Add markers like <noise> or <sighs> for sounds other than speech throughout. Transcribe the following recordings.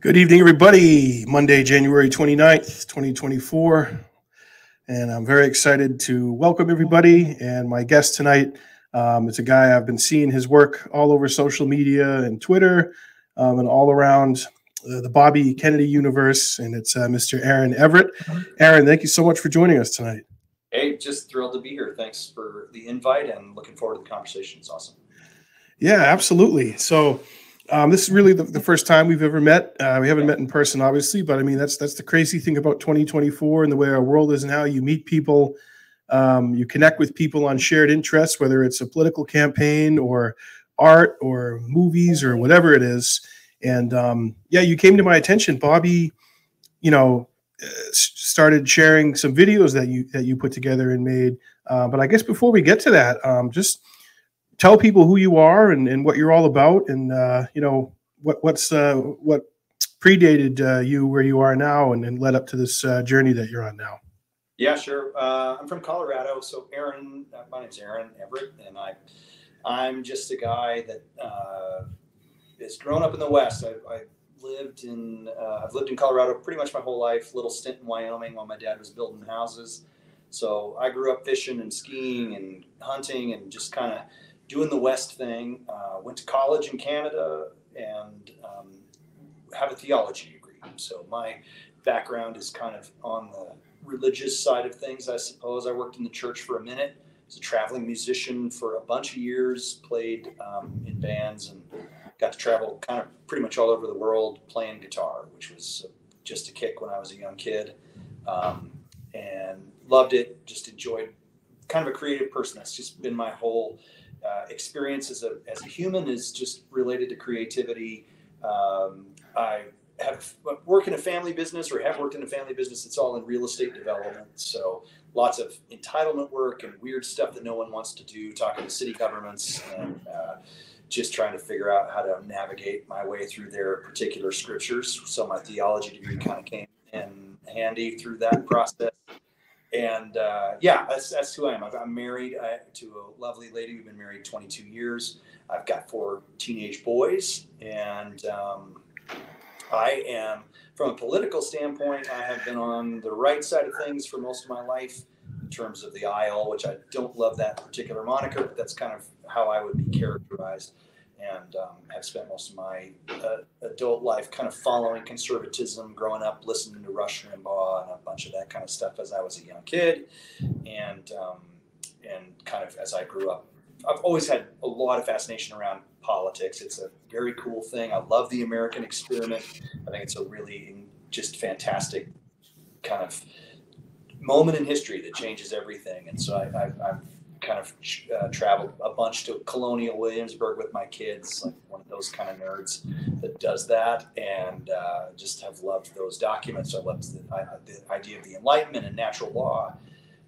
Good evening, everybody. Monday, January 29th, 2024. And I'm very excited to welcome everybody. And my guest tonight um, is a guy I've been seeing his work all over social media and Twitter um, and all around uh, the Bobby Kennedy universe. And it's uh, Mr. Aaron Everitt. Aaron, thank you so much for joining us tonight. Hey, just thrilled to be here. Thanks for the invite and looking forward to the conversation. It's awesome. Yeah, absolutely. So, um, this is really the, the, first time we've ever met. Uh, we haven't met in person, obviously, but I mean that's that's the crazy thing about 2024 and the way our world is now. You meet people, um, you connect with people on shared interests, whether it's a political campaign or art or movies or whatever it is. And um, yeah, you came to my attention, Bobby. You know, uh, started sharing some videos that you that you put together and made. Uh, but I guess before we get to that, um, just tell people who you are and, and what you're all about, and uh, you know what what's uh, what predated uh, you where you are now, and, and led up to this uh, journey that you're on now. Yeah, sure. Uh, I'm from Colorado, so Aaron. Uh, my name's Aaron Everitt, and I I'm just a guy that is grown up in the West. I, I lived in I've lived in Colorado pretty much my whole life. Little stint in Wyoming while my dad was building houses. So I grew up fishing and skiing and hunting and just kind of doing the West thing. Uh, went to college in Canada and um, have a theology degree. So my background is kind of on the religious side of things, I suppose. I worked in the church for a minute. Was a traveling musician for a bunch of years. Played um, in bands and got to travel kind of pretty much all over the world playing guitar, which was just a kick when I was a young kid. Um, and loved it. Just enjoyed kind of a creative person. That's just been my whole uh, experience as a, as a human is just related to creativity. Um, I have work in a family business or have worked in a family business. It's all in real estate development. So lots of entitlement work and weird stuff that no one wants to do, talking to city governments and uh, just trying to figure out how to navigate my way through their particular scriptures. So my theology degree kind of came in handy through that process and uh, yeah, that's that's who I am. I'm married uh, to a lovely lady. We've been married 22 years. I've got four teenage boys, and um, I am, from a political standpoint, I have been on the right side of things for most of my life in terms of the aisle, which I don't love that particular moniker, but that's kind of how I would be characterized and um, have spent most of my uh, adult life kind of following conservatism, growing up listening to Rush Limbaugh and a bunch of that kind of stuff as I was a young kid, and um, and kind of as I grew up, I've always had a lot of fascination around politics. It's a very cool thing. I love the American experiment. I think it's a really just fantastic kind of moment in history that changes everything. And so I, I, I've kind of uh, traveled a bunch to Colonial Williamsburg with my kids, like one of those kind of nerds that does that, and uh, just have loved those documents. I loved the, uh, the, idea of the Enlightenment and natural law.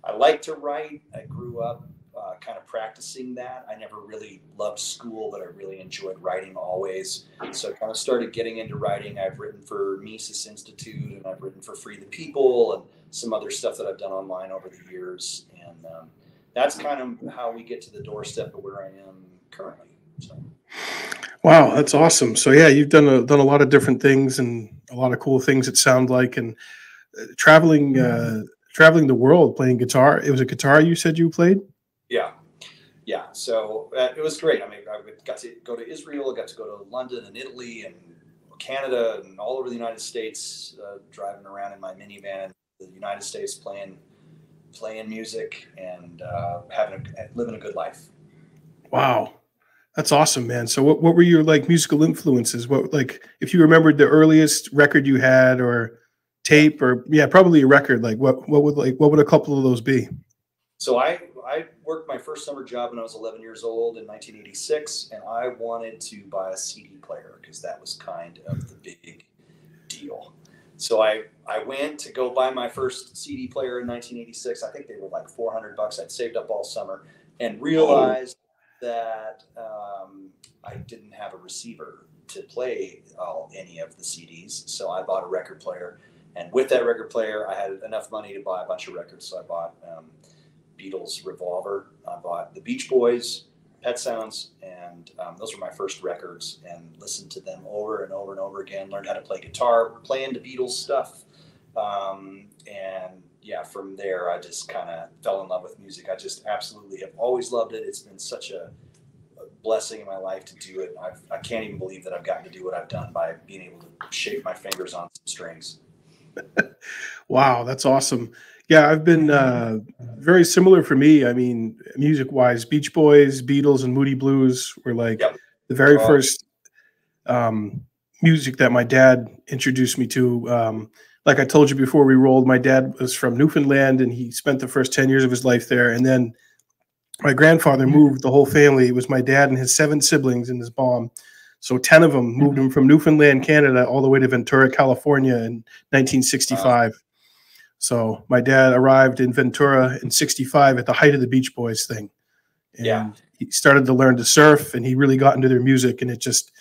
I like to write. I grew up uh, kind of practicing that. I never really loved school, but I really enjoyed writing always. So I kind of started getting into writing. I've written for Mises Institute, and I've written for Free the People, and some other stuff that I've done online over the years. And um, that's kind of how we get to the doorstep of where I am currently. So. Wow, that's awesome. So yeah, you've done a done a lot of different things and a lot of cool things. It sound like and uh, traveling uh, traveling the world playing guitar. It was a guitar you said you played. Yeah, yeah. So uh, it was great. I mean, I got to go to Israel, got to go to London and Italy and Canada and all over the United States, uh, driving around in my minivan, the United States playing playing music and uh, having a, living a good life. Wow. That's awesome, man. So what, what were your like musical influences? What like if you remembered the earliest record you had or tape or yeah, probably a record, like what what would like what would a couple of those be? So I I worked my first summer job when I was 11 years old in 1986 and I wanted to buy a CD player because that was kind of the big. So I, I went to go buy my first CD player in 1986. I think they were like 400 bucks. I'd saved up all summer and realized oh. that um, I didn't have a receiver to play all, any of the CDs. So I bought a record player. And with that record player, I had enough money to buy a bunch of records. So I bought um, Beatles Revolver. I bought the Beach Boys. Pet Sounds, and um, those were my first records. And listened to them over and over and over again. Learned how to play guitar, playing the Beatles stuff, um, and yeah, from there I just kind of fell in love with music. I just absolutely have always loved it. It's been such a, blessing in my life to do it. I've, I can not even believe that I've gotten to do what I've done by being able to shape my fingers on some strings. <laughs> wow, that's awesome. Yeah, I've been uh, very similar for me. I mean, music wise, Beach Boys, Beatles, and Moody Blues were like yep. the very oh. first um, music that my dad introduced me to. Um, like I told you before we rolled, my dad was from Newfoundland and he spent the first 10 years of his life there. And then my grandfather mm-hmm. moved the whole family. It was my dad and his seven siblings in this bomb. So 10 of them moved him from Newfoundland, Canada, all the way to Ventura, California in 1965. Wow. So my dad arrived in Ventura in 65 at the height of the Beach Boys thing. And yeah. he started to learn to surf and he really got into their music and it just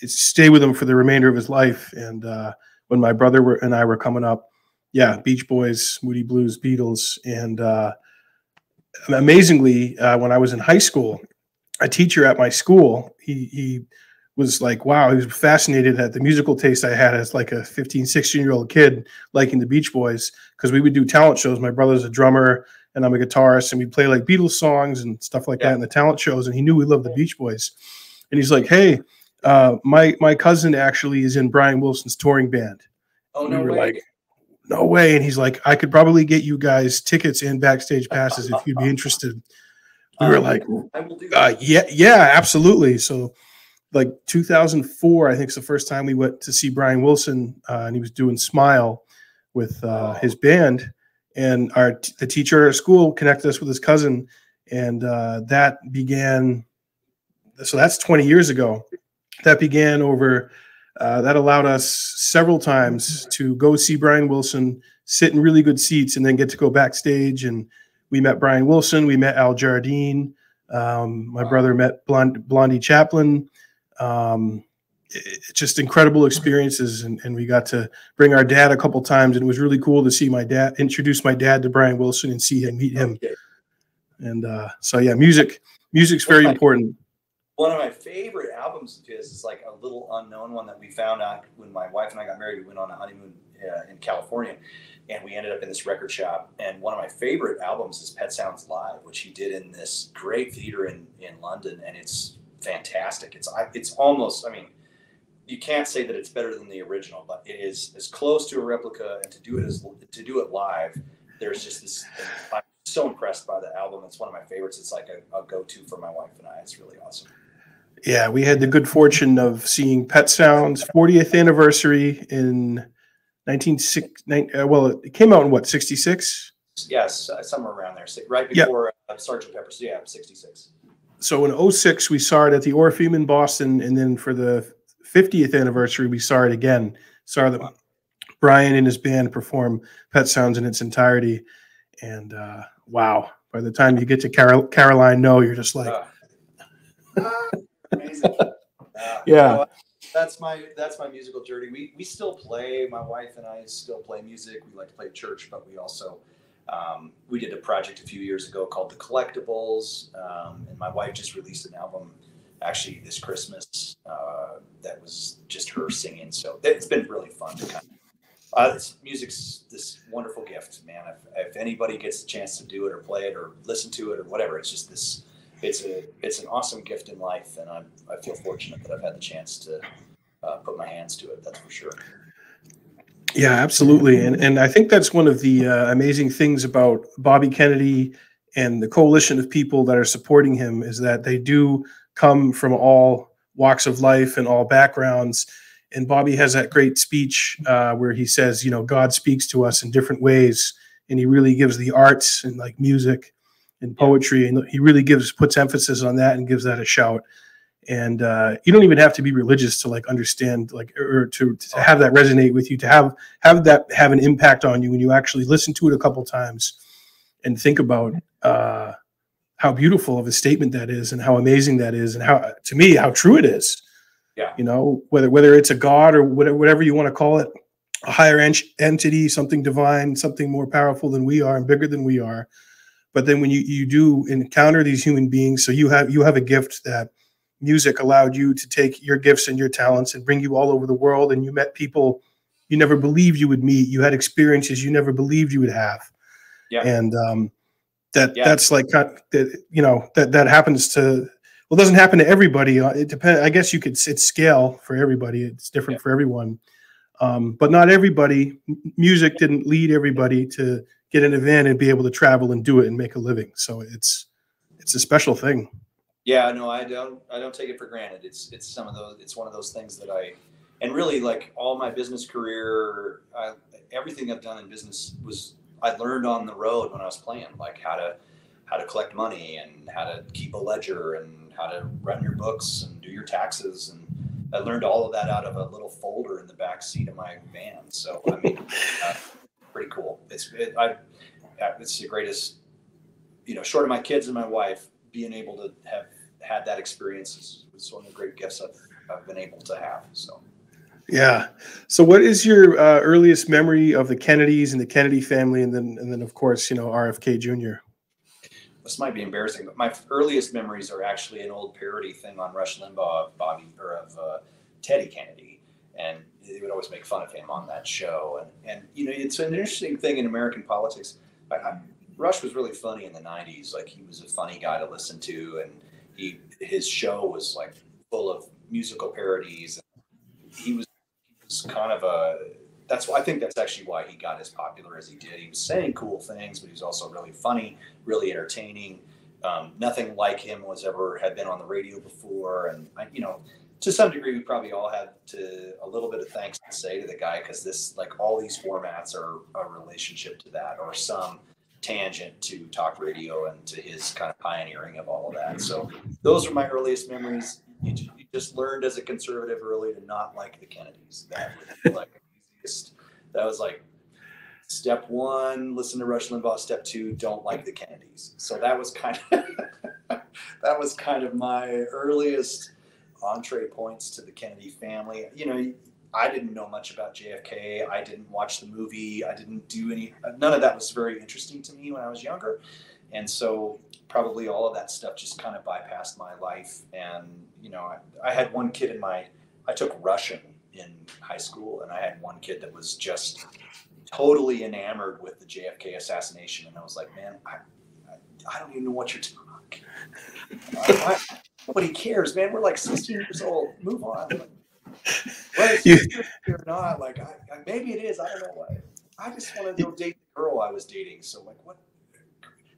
it stayed with him for the remainder of his life. And uh, when my brother were, and I were coming up. Yeah, Beach Boys, Moody Blues, Beatles, and uh, amazingly, uh, when I was in high school, a teacher at my school, he he was like, wow, he was fascinated at the musical taste I had as like a 15, 16 year old kid liking the Beach Boys because we would do talent shows. My brother's a drummer and I'm a guitarist, and we'd play like Beatles songs and stuff like yeah. that in the talent shows. And he knew we loved the Beach Boys. And he's like, hey, uh, my my cousin actually is in Brian Wilson's touring band. Oh no we were way. Like, no way. And he's like, I could probably get you guys tickets and backstage passes if you'd be <laughs> interested. We were like, uh, yeah, yeah, absolutely. So, like 2004, I think it's the first time we went to see Brian Wilson, uh, and he was doing Smile with uh, his band. And our the teacher at our school connected us with his cousin, and uh, that began. So that's 20 years ago that began over uh, that allowed us several times to go see Brian Wilson, sit in really good seats, and then get to go backstage. And we met Brian Wilson, we met Al Jardine, um, my brother met Blond- Blondie Chaplin. Um, it, just incredible experiences, and, and we got to bring our dad a couple times, and it was really cool to see my dad introduce my dad to Brian Wilson and see him meet him. And uh, so, yeah, music music's very important one of my favorite albums of his is like a little unknown one that we found out when my wife and I got married. We went on a honeymoon uh, in California, and we ended up in this record shop. And one of my favorite albums is Pet Sounds Live, which he did in this great theater in in London, and it's fantastic. It's it's almost, I mean, you can't say that it's better than the original, but it is as close to a replica, and to do it as to do it live, there's just this. I'm so impressed by the album. It's one of my favorites. It's like a, a go-to for my wife and I. It's really awesome. Yeah, we had the good fortune of seeing Pet Sounds 40th anniversary in 1960. Uh, well, it came out in what 66? Yes, uh, somewhere around there, right before yep. uh, Sergeant Pepper. So yeah, 66. So in 06, we saw it at the Orpheum in Boston, and then for the 50th anniversary, we saw it again. Saw that Brian and his band perform Pet Sounds in its entirety, and uh, wow! By the time you get to Carol- Caroline, no, you're just like. Uh, amazing. Uh, <laughs> yeah. So that's my that's my musical journey. We we still play. My wife and I still play music. We like to play church, but we also um, we did a project a few years ago called the Collectibles, um, and my wife just released an album actually this Christmas uh, that was just her singing. So it's been really fun to kind of. Uh, this music's this wonderful gift, man. If, if anybody gets the chance to do it or play it or listen to it or whatever, it's just this it's a it's an awesome gift in life, and I I feel fortunate that I've had the chance to uh, put my hands to it. That's for sure. Yeah, absolutely, and and I think that's one of the uh, amazing things about Bobby Kennedy and the coalition of people that are supporting him is that they do come from all walks of life and all backgrounds. And Bobby has that great speech uh, where he says, you know, God speaks to us in different ways, and he really gives the arts and like music and poetry, and he really gives puts emphasis on that and gives that a shout. And uh, you don't even have to be religious to like understand, like, or to, to have that resonate with you, to have have that have an impact on you when you actually listen to it a couple times and think about uh, how beautiful of a statement that is, and how amazing that is, and how to me how true it is. Yeah, you know, whether whether it's a god or whatever, whatever you want to call it, a higher ent- entity, something divine, something more powerful than we are and bigger than we are but then when you you do encounter these human beings, so you have you have a gift that music allowed you to take your gifts and your talents and bring you all over the world, and you met people you never believed you would meet. You had experiences you never believed you would have. Yeah. And um, that Yeah. that's like that you know that that happens to well, it doesn't happen to everybody. Uh, It depends. I guess you could it's scale for everybody. It's different Yeah. for everyone. Um, but not everybody. Music didn't lead everybody to get in a van and be able to travel and do it and make a living. So it's it's a special thing. Yeah, no, I don't. I don't take it for granted. It's it's some of those. It's one of those things that I, and really like all my business career, I, everything I've done in business was I learned on the road when I was playing, like how to how to collect money and how to keep a ledger and how to run your books and do your taxes and I learned all of that out of a little folder in the back seat of my van. So I mean, <laughs> uh, pretty cool. It's it, I it's the greatest. You know, short of my kids and my wife, being able to have had that experience is, is one of the great gifts I've, I've been able to have. So, Yeah. So, what is your uh, earliest memory of the Kennedys and the Kennedy family, and then and then of course you know RFK Jr. this might be embarrassing, but my earliest memories are actually an old parody thing on Rush Limbaugh of Bobby or of uh, Teddy Kennedy, and they would always make fun of him on that show. And and you know, it's an interesting thing in American politics. I, I, Rush was really funny in the '90s. Like he was a funny guy to listen to, and he his show was like full of musical parodies. He was, he was kind of a that's why I think that's actually why he got as popular as he did. He was saying cool things, but he was also really funny, really entertaining. Um, nothing like him was ever had been on the radio before, and I, you know, to some degree, we probably all had to a little bit of thanks to say to the guy because this, like, all these formats are a relationship to that, or some tangent to talk radio and to his kind of pioneering of all of that. So those are my earliest memories. You, ju- you just learned as a conservative early to not like the Kennedys. That was like easiest. That was like step one. Listen to Rush Limbaugh. Step two. Don't like the Kennedys. So that was kind of <laughs> that was kind of my earliest entree points to the Kennedy family. You know, I didn't know much about JFK. I didn't watch the movie. I didn't do any. None of that was very interesting to me when I was younger, and so probably all of that stuff just kind of bypassed my life. And you know, I, I had one kid in my. I took Russian in high school, and I had one kid that was just totally enamored with the JFK assassination, and I was like, man, I, I, I don't even know what you're talking. <laughs> I, nobody cares, man. We're like 16 years old. Move on. <laughs> Whether it's You- or not, like I, I, maybe it is. I don't know why. I just want to go date the girl I was dating. So like, what?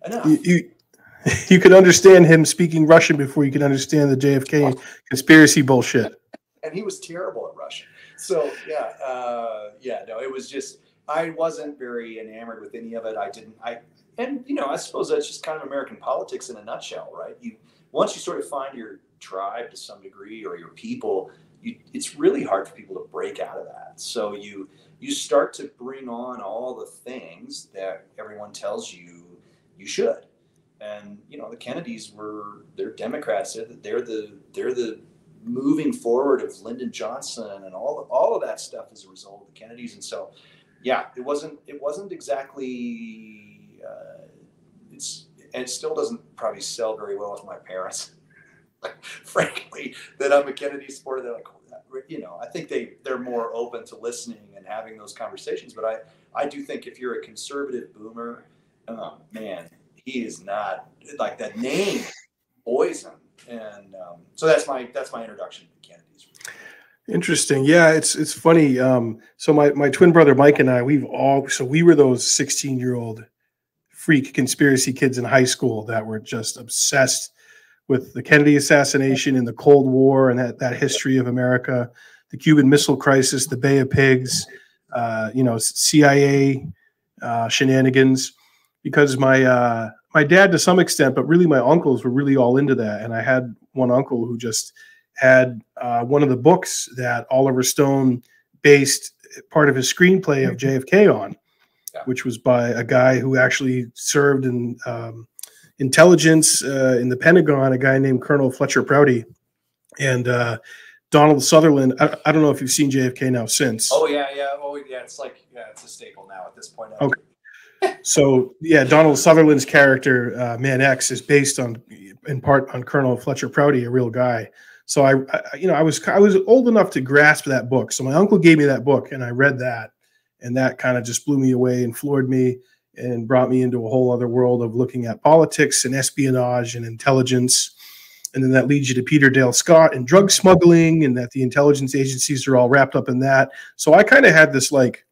Enough. You, you <laughs> you could understand him speaking Russian before you could understand the JFK conspiracy bullshit. and he was terrible at Russian. So yeah, uh, yeah, no, it was just I wasn't very enamored with any of it. I didn't. I and you know I suppose that's just kind of American politics in a nutshell, right? You once you sort of find your tribe to some degree or your people, you, it's really hard for people to break out of that. So you you start to bring on all the things that everyone tells you you should. And you know the Kennedys were they're Democrats. They're the, they're the they're the moving forward of Lyndon Johnson and all all of that stuff as a result of the Kennedys. And so, yeah, it wasn't it wasn't exactly uh, it's and it still doesn't probably sell very well with my parents. <laughs> <laughs> Frankly, that I'm a Kennedy supporter. They're like, you know, I think they they're more open to listening and having those conversations. But I I do think if you're a conservative boomer, oh, man, he is not like that name poison. And um, so that's my that's my introduction to Kennedys. Interesting. Yeah, it's it's funny. Um, so my my twin brother Mike and I, we've all so we were those 16 year old freak conspiracy kids in high school that were just obsessed with the Kennedy assassination and the Cold War and that that history of America, the Cuban Missile Crisis, the Bay of Pigs, uh, you know, CIA uh, shenanigans. Because my uh, my dad, to some extent, but really my uncles were really all into that, and I had one uncle who just had uh, one of the books that Oliver Stone based part of his screenplay of JFK on, Yeah. which was by a guy who actually served in um, intelligence uh, in the Pentagon, a guy named Colonel Fletcher Prouty. And uh, Donald Sutherland, I, I don't know if you've seen JFK now since. Oh yeah, yeah. Oh yeah. It's like yeah, it's a staple now at this point. Okay. so yeah, Donald Sutherland's character, uh, Man X, is based on in part on Colonel Fletcher Prouty, a real guy. So I, I, you know, I was I was old enough to grasp that book. So my uncle gave me that book, and I read that, and that kind of just blew me away and floored me, and brought me into a whole other world of looking at politics and espionage and intelligence. And then that leads you to Peter Dale Scott and drug smuggling, and that the intelligence agencies are all wrapped up in that. So I kind of had this like,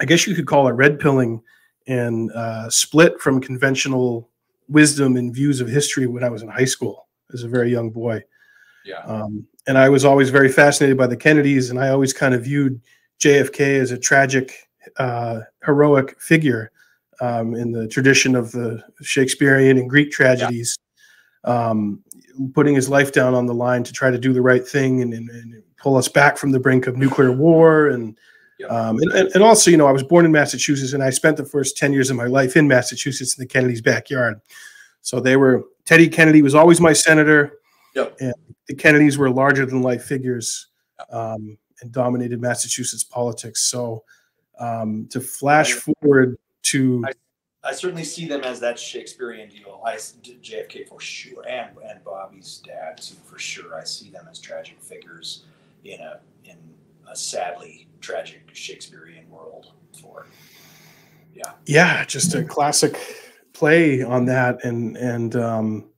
I guess you could call it red pilling and uh, split from conventional wisdom and views of history when I was in high school as a very young boy. Yeah. Um, and I was always very fascinated by the Kennedys, and I always kind of viewed JFK as a tragic, uh, heroic figure um, in the tradition of the Shakespearean and Greek tragedies, yeah. um, putting his life down on the line to try to do the right thing and, and, and pull us back from the brink of nuclear war and um, and, and, also, you know, I was born in Massachusetts and I spent the first 10 years of my life in Massachusetts in the Kennedy's backyard. So they were, Teddy Kennedy was always my senator. Yep. And the Kennedys were larger than life figures um, and dominated Massachusetts politics. So um, to flash forward to. I, I, certainly see them as that Shakespearean deal. I, JFK for sure, and, and Bobby's dad too, for sure. I see them as tragic figures in a, in a sadly tragic Shakespearean world for. Yeah. Yeah, just a classic play on that, and and um,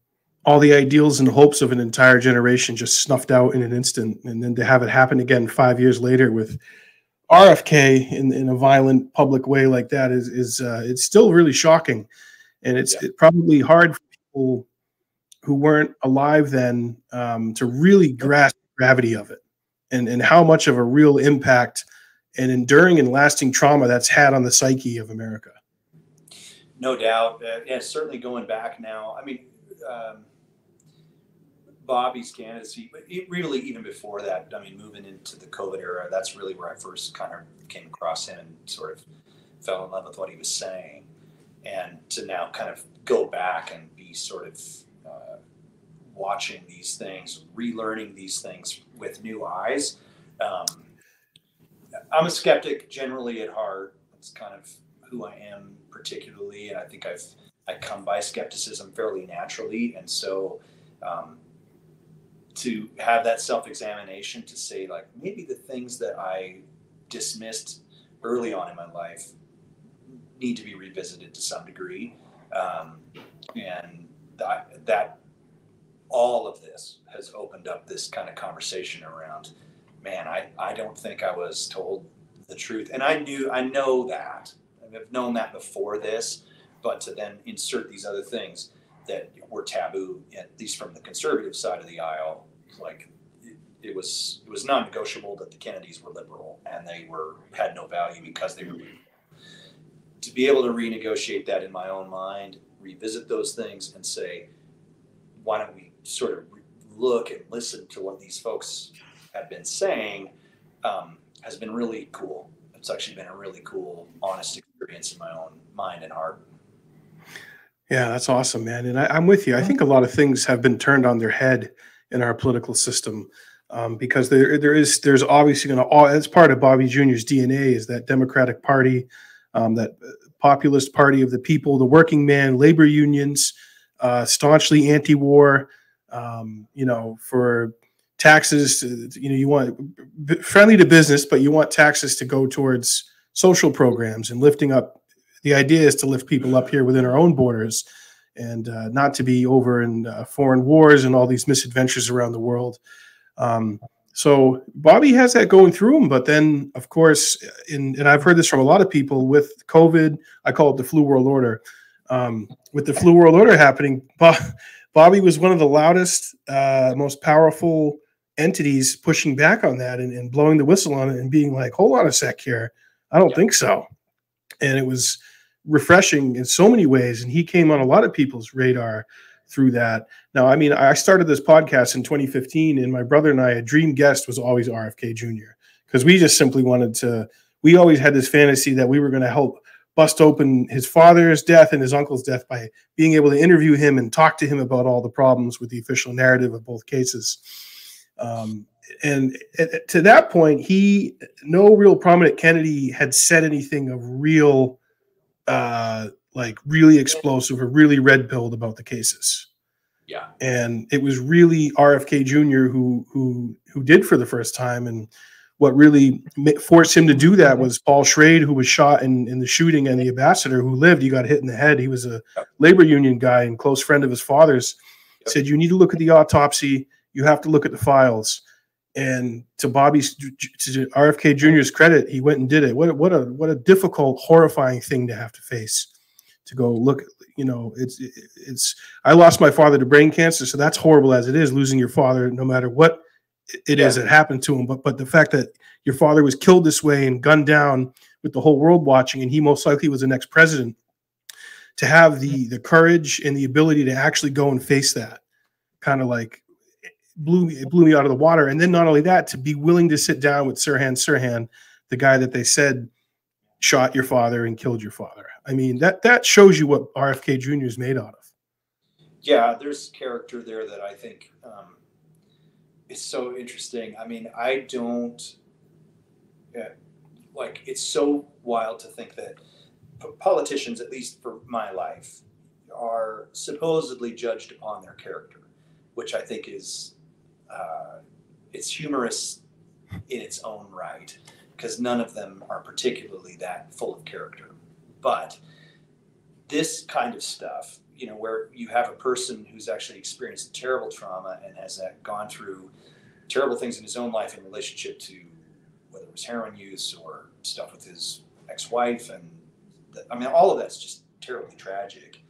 all the ideals and hopes of an entire generation just snuffed out in an instant, and then to have it happen again five years later with RFK in, in a violent public way like that is is uh, it's still really shocking, and it's yeah. probably hard for people who weren't alive then um, to really grasp the gravity of it and and how much of a real impact and enduring and lasting trauma that's had on the psyche of America. No doubt. Uh, yeah, certainly going back now. I mean, um, Bobby's candidacy, but it really even before that, I mean, moving into the COVID era, that's really where I first kind of came across him and sort of fell in love with what he was saying. And to now kind of go back and be sort of uh, watching these things, relearning these things with new eyes. Um, I'm a skeptic generally at heart. It's kind of who I am particularly, and I think I've I come by skepticism fairly naturally, and so um, to have that self-examination to say like maybe the things that I dismissed early on in my life need to be revisited to some degree, um, and that that all of this has opened up this kind of conversation around man, I, I don't think I was told the truth. And I knew, I know that. I've known that before this, but to then insert these other things that were taboo, at least from the conservative side of the aisle, like it, was, it was non-negotiable that the Kennedys were liberal and they were, had no value because they were liberal. To be able to renegotiate that in my own mind, revisit those things and say, why don't we sort of look and listen to what these folks have been saying um, has been really cool. It's actually been a really cool, honest experience in my own mind and heart. Yeah, that's awesome, man. And I, am with you. I think a lot of things have been turned on their head in our political system um, because there there is there's obviously going to all that's part of Bobby Jr.'s DNA is that Democratic Party, um, that populist party of the people, the working man, labor unions, uh, staunchly anti-war. Um, you know, for taxes you know you want friendly to business but you want taxes to go towards social programs and lifting up the idea is to lift people up here within our own borders and uh, not to be over in uh, foreign wars and all these misadventures around the world um, so bobby has that going through him but then of course in, and i've heard this from a lot of people with covid i call it the flu world order um, with the flu world order happening bobby was one of the loudest uh, most powerful entities pushing back on that and, and, blowing the whistle on it and being like, hold on a sec here. I don't think so. And it was refreshing in so many ways. And he came on a lot of people's radar through that. Now, I mean, I started this podcast in 2015, and my brother and I, a dream guest was always RFK Jr. because we just simply wanted to, we always had this fantasy that we were going to help bust open his father's death and his uncle's death by being able to interview him and talk to him about all the problems with the official narrative of both cases. Um, and to that point, he no real prominent Kennedy had said anything of real uh, like really explosive or really red pilled about the cases. Yeah. And it was really RFK Jr. who who who did for the first time. And what really forced him to do that was Paul Schrade, who was shot in, in the shooting, and the ambassador who lived. He got hit in the head. He was a labor union guy and close friend of his father's. Said you need to look at the autopsy. You have to look at the files. And to Bobby's, to RFK Jr.'s credit, he went and did it. What what a what a difficult, horrifying thing to have to face. To go look, you know, it's it's. I lost my father to brain cancer, so that's horrible as it is losing your father, no matter what it yeah. is that happened to him. But but the fact that your father was killed this way and gunned down with the whole world watching, and he most likely was the next president, to have the the courage and the ability to actually go and face that, kind of like blew me it blew me out of the water. And then not only that, to be willing to sit down with Sirhan Sirhan, the guy that they said shot your father and killed your father. I mean that that shows you what RFK Jr. is made out of. Yeah, there's character there that I think um, it's so interesting. I mean, I don't yeah, like it's so wild to think that politicians, at least for my life, are supposedly judged upon their character, which I think is uh, it's humorous in its own right because none of them are particularly that full of character. But this kind of stuff you know, where you have a person who's actually experienced terrible trauma and has uh, gone through terrible things in his own life in relationship to whether it was heroin use or stuff with his ex-wife, and the, I mean, all of that's just terribly tragic.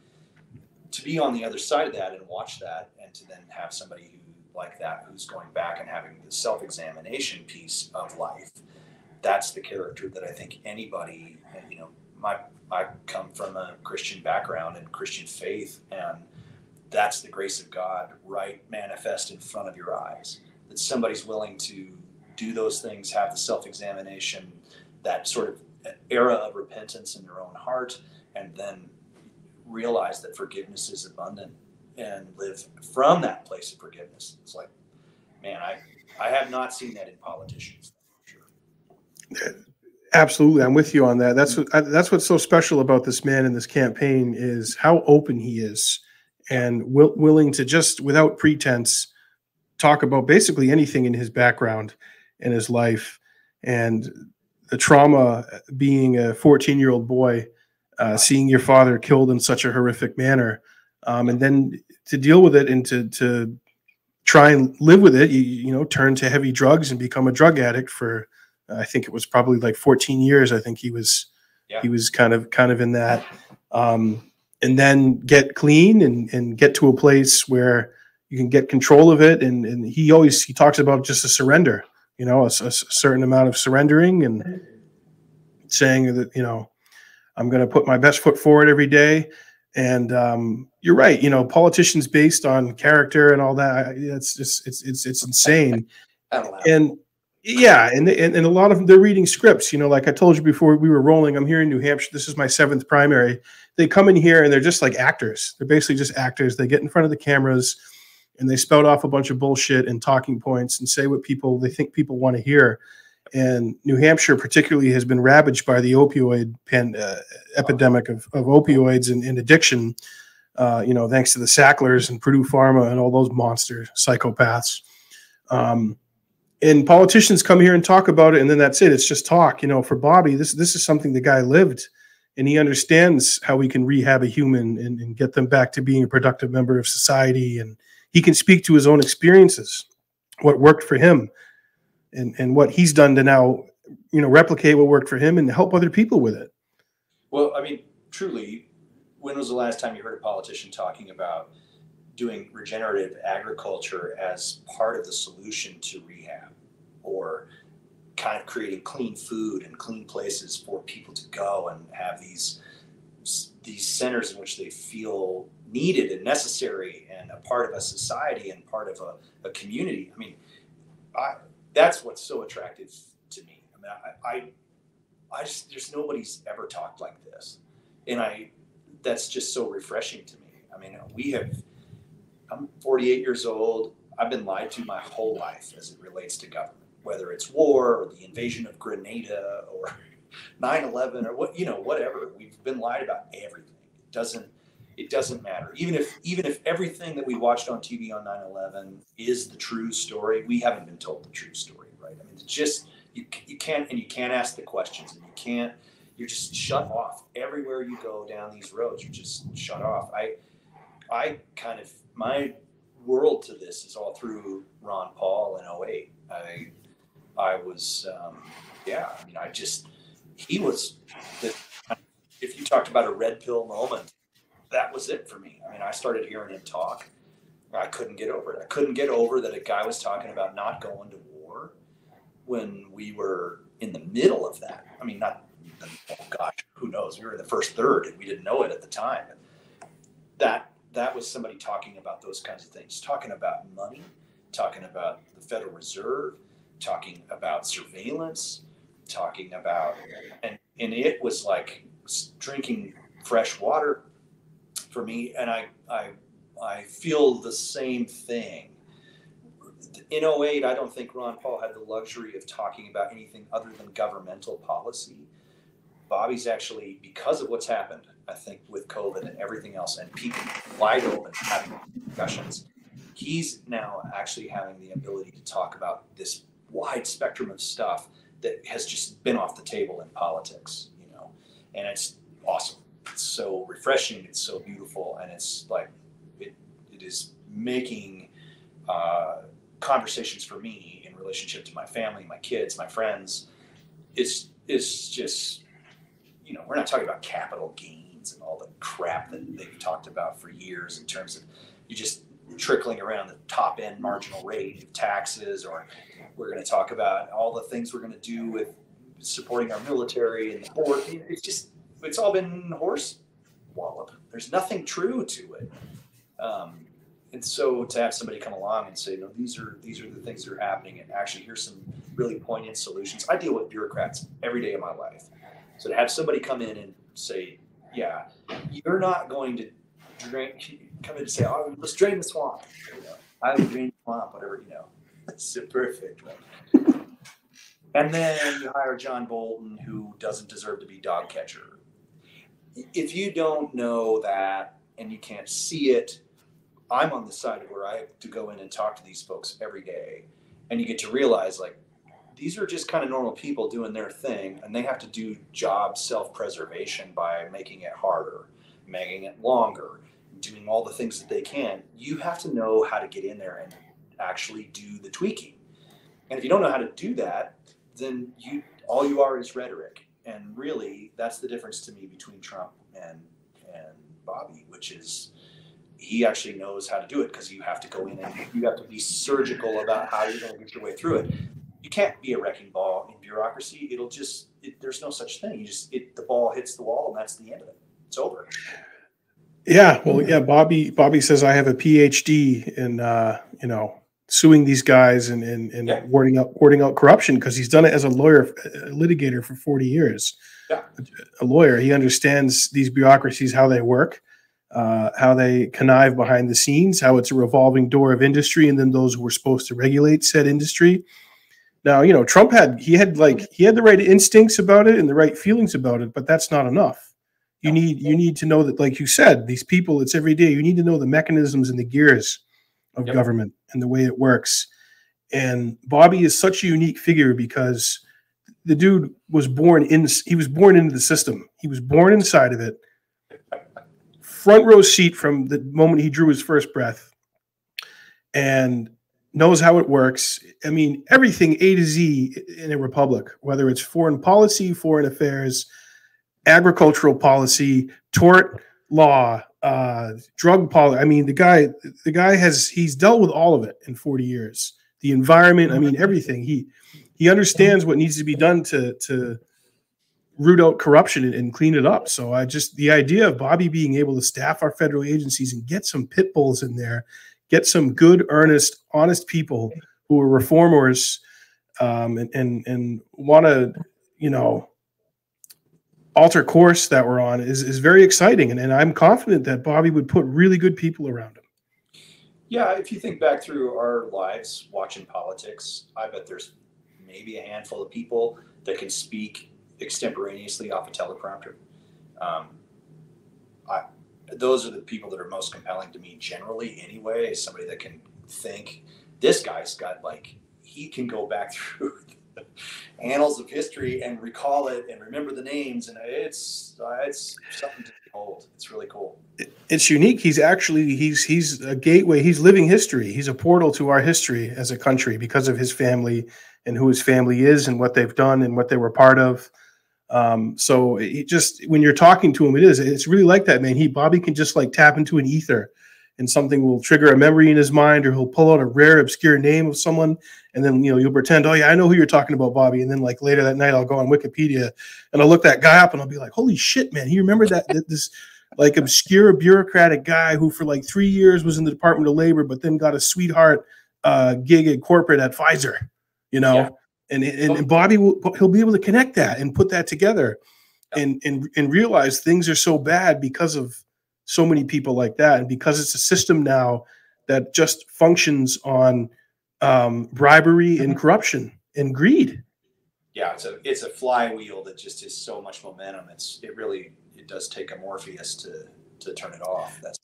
To be on the other side of that and watch that, and to then have somebody who like that who's going back and having the self-examination piece of life, that's the character that I think anybody, you know, my I come from a Christian background and Christian faith, and that's the grace of God right manifest in front of your eyes. That somebody's willing to do those things, have the self examination, that sort of era of repentance in their own heart, and then realize that forgiveness is abundant and live from that place of forgiveness. It's like, man, I, I have not seen that in politicians. Sure. Absolutely, I'm with you on that. That's what that's what's so special about this man in this campaign is how open he is and will, willing to just without pretense talk about basically anything in his background in his life and the trauma being a 14 year old boy uh, seeing your father killed in such a horrific manner um, and then to deal with it and to, to try and live with it you, you know turn to heavy drugs and become a drug addict for I think it was probably like 14 years. I think he was yeah. he was kind of kind of in that, um, and then get clean and and get to a place where you can get control of it. And and he always he talks about just a surrender, you know, a, a certain amount of surrendering and saying that you know I'm going to put my best foot forward every day. And um, you're right. You know, politicians based on character and all that. It's just it's it's it's insane. And yeah, and, and and a lot of them they're reading scripts. You know, like I told you before we were rolling. I'm here in New Hampshire. This is my seventh primary. They come in here and they're just like actors. They're basically just actors. They get in front of the cameras and they spout off a bunch of bullshit and talking points and say what people they think people want to hear. And New Hampshire, particularly, has been ravaged by the opioid pan, uh, epidemic of, of opioids and, and addiction. Uh, you know, thanks to the Sacklers and Purdue Pharma and all those monster psychopaths. Um, and politicians come here and talk about it and then that's it it's just talk you know for bobby this this is something the guy lived and he understands how we can rehab a human and, and, get them back to being a productive member of society and he can speak to his own experiences what worked for him and and what he's done to now you know replicate what worked for him and help other people with it well i mean truly when was the last time you heard a politician talking about doing regenerative agriculture as part of the solution to rehab or kind of creating clean food and clean places for people to go and have these these centers in which they feel needed and necessary and a part of a society and part of a, a community. I mean, I, that's what's so attractive to me. I mean, I, I, I just there's nobody's ever talked like this, and I that's just so refreshing to me. I mean, we have I'm 48 years old. I've been lied to my whole life as it relates to government, whether it's war or the invasion of Grenada or <laughs> 9-11 or what you know whatever we've been lied about everything it doesn't it doesn't matter. Even if even if everything that we watched on tv on 9-11 is the true story we haven't been told the true story right? I mean it's just you, you can't and you can't ask the questions and you can't you're just shut off. Everywhere you go down these roads you're just shut off. I i kind of my world to this is all through ron paul in 08 i i was um, yeah i mean i just he was the, if you talked about a red pill moment that was it for me. I mean i started hearing him talk. I couldn't get over it. I couldn't get over that a guy was talking about not going to war when we were in the middle of that. I mean not oh gosh who knows? We were in the first third and we didn't know it at the time. That that was somebody talking about those kinds of things talking about money talking about the federal reserve talking about surveillance talking about and and it was like drinking fresh water for me and i i i feel the same thing. In 08 i don't think ron paul had the luxury of talking about anything other than governmental policy. Bobby's actually because of what's happened i think with covid and everything else and people wide open having discussions he's now actually having the ability to talk about this wide spectrum of stuff that has just been off the table in politics, you know, and it's awesome. It's so refreshing. It's so beautiful, and it's like it, it is making uh, conversations for me in relationship to my family, my kids, my friends. It's it's just you know we're not talking about capital gains and all the crap that they've talked about for years in terms of you just trickling around the top end marginal rate of taxes or we're going to talk about all the things we're going to do with supporting our military and the board. It's just, it's all been horse wallop. There's nothing true to it. Um, and so to have somebody come along and say, no, these are these are the things that are happening, and actually here's some really poignant solutions. I deal with bureaucrats every day of my life. So to have somebody come in and say, yeah, you're not going to drink, come in and say, oh, let's drain the swamp. You know, I would drain the swamp, whatever, you know it's perfect. And then you hire John Bolton, who doesn't deserve to be dog catcher. If you don't know that and you can't see it, I'm on the side where I have to go in and talk to these folks every day. And you get to realize, like, these are just kind of normal people doing their thing, and they have to do job self preservation by making it harder, making it longer, doing all the things that they can. You have to know how to get in there and actually do the tweaking. And if you don't know how to do that, then you all you are is rhetoric. And really, that's the difference to me between Trump and and Bobby, which is he actually knows how to do it because you have to go in and you have to be surgical about how you're going to get your way through it. You can't be a wrecking ball in bureaucracy. It'll just it, there's no such thing. You just it the ball hits the wall and that's the end of it. It's over. Yeah, well, yeah. Bobby Bobby says I have a PhD in uh, you know suing these guys and and, and yeah. warding out warding out corruption because he's done it as a lawyer, a litigator for forty years. Yeah. A lawyer, he understands these bureaucracies, how they work, uh, how they connive behind the scenes, how it's a revolving door of industry, and then those who are supposed to regulate said industry. Now, you know, Trump had he had like he had the right instincts about it and the right feelings about it, but that's not enough. You need you need to know that, like you said, these people, it's every day. You need to know the mechanisms and the gears of yep. government and the way it works. And Bobby is such a unique figure because the dude was born in he was born into the system. He was born inside of it. Front row seat from the moment he drew his first breath and knows how it works. I mean, everything A to Z in a republic, whether it's foreign policy, foreign affairs, agricultural policy, tort law, uh, drug policy. I mean, the guy, the guy has he's dealt with all of it in 40 years. The environment, I mean, everything. He he understands what needs to be done to to root out corruption and, and clean it up. So I just the idea of Bobby being able to staff our federal agencies and get some pit bulls in there, get some good, earnest, honest people who are reformers um, and and and want to, you know, alter course that we're on is, is very exciting. And, and I'm confident that Bobby would put really good people around him. Yeah, if you think back through our lives watching politics, I bet there's maybe a handful of people that can speak extemporaneously off a teleprompter. Um, I, those are the people that are most compelling to me generally anyway, somebody that can think. This guy's got like, he can go back <laughs> through annals of history and recall it and remember the names. And it's, uh, it's something to behold. It's really cool. It's unique. He's actually, he's, he's a gateway. He's living history. He's a portal to our history as a country because of his family and who his family is and what they've done and what they were part of. Um, so it just when you're talking to him, it is it's really like that, man. He Bobby can just like tap into an ether, and something will trigger a memory in his mind, or he'll pull out a rare, obscure name of someone, and then you know you'll pretend, oh yeah, I know who you're talking about, Bobby. And then like later that night, I'll go on Wikipedia and I'll look that guy up, and I'll be like, holy shit, man, he remembered that this like obscure bureaucratic guy who for like three years was in the Department of Labor, but then got a sweetheart uh, gig at corporate at Pfizer. You know. Yeah and and, and Bobby will he'll be able to connect that and put that together, and and and realize things are so bad because of so many people like that, and because it's a system now that just functions on um, bribery and mm-hmm. corruption and greed. Yeah, it's a it's a flywheel that just is so much momentum. It's it really it does take a Morpheus to to turn it off. That's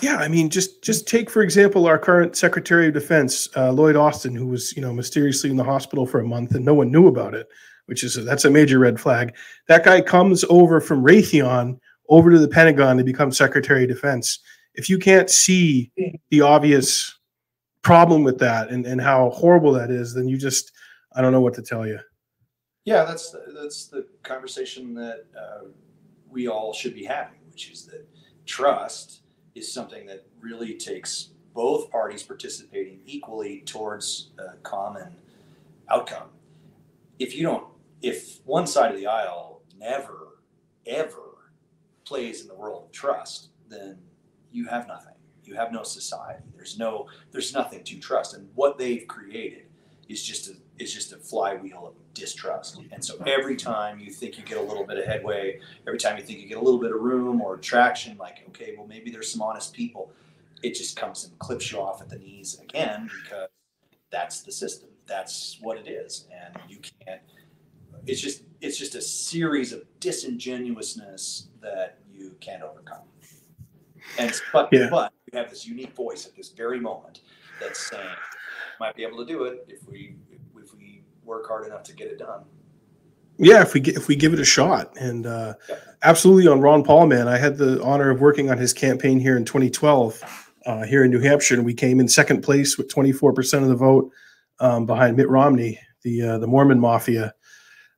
yeah, I mean, just just take for example our current Secretary of Defense, uh, Lloyd Austin, who was you know mysteriously in the hospital for a month and no one knew about it, which is a, that's a major red flag. That guy comes over from Raytheon over to the Pentagon to become Secretary of Defense. If you can't see the obvious problem with that and, and how horrible that is, then you just I don't know what to tell you. Yeah, that's that's the conversation that uh, we all should be having, which is that trust is something that really takes both parties participating equally towards a common outcome. If you don't, if one side of the aisle never, ever plays in the world of trust, then you have nothing. You have no society. There's no, there's nothing to trust. And what they've created is just a is just a flywheel of distrust. And so every time you think you get a little bit of headway, every time you think you get a little bit of room or traction, like, okay, well, maybe there's some honest people, it just comes and clips you off at the knees again because that's the system. That's what it is. And you can't, it's just, it's just a series of disingenuousness that you can't overcome. And, but, yeah. but have this unique voice at this very moment that's saying, might be able to do it if we if we work hard enough to get it done. Yeah, if we get, if we give it a shot, and uh, absolutely on Ron Paul, man, I had the honor of working on his campaign here in 2012 uh, here in New Hampshire, and we came in second place with 24 percent of the vote um, behind Mitt Romney, the uh, the Mormon mafia.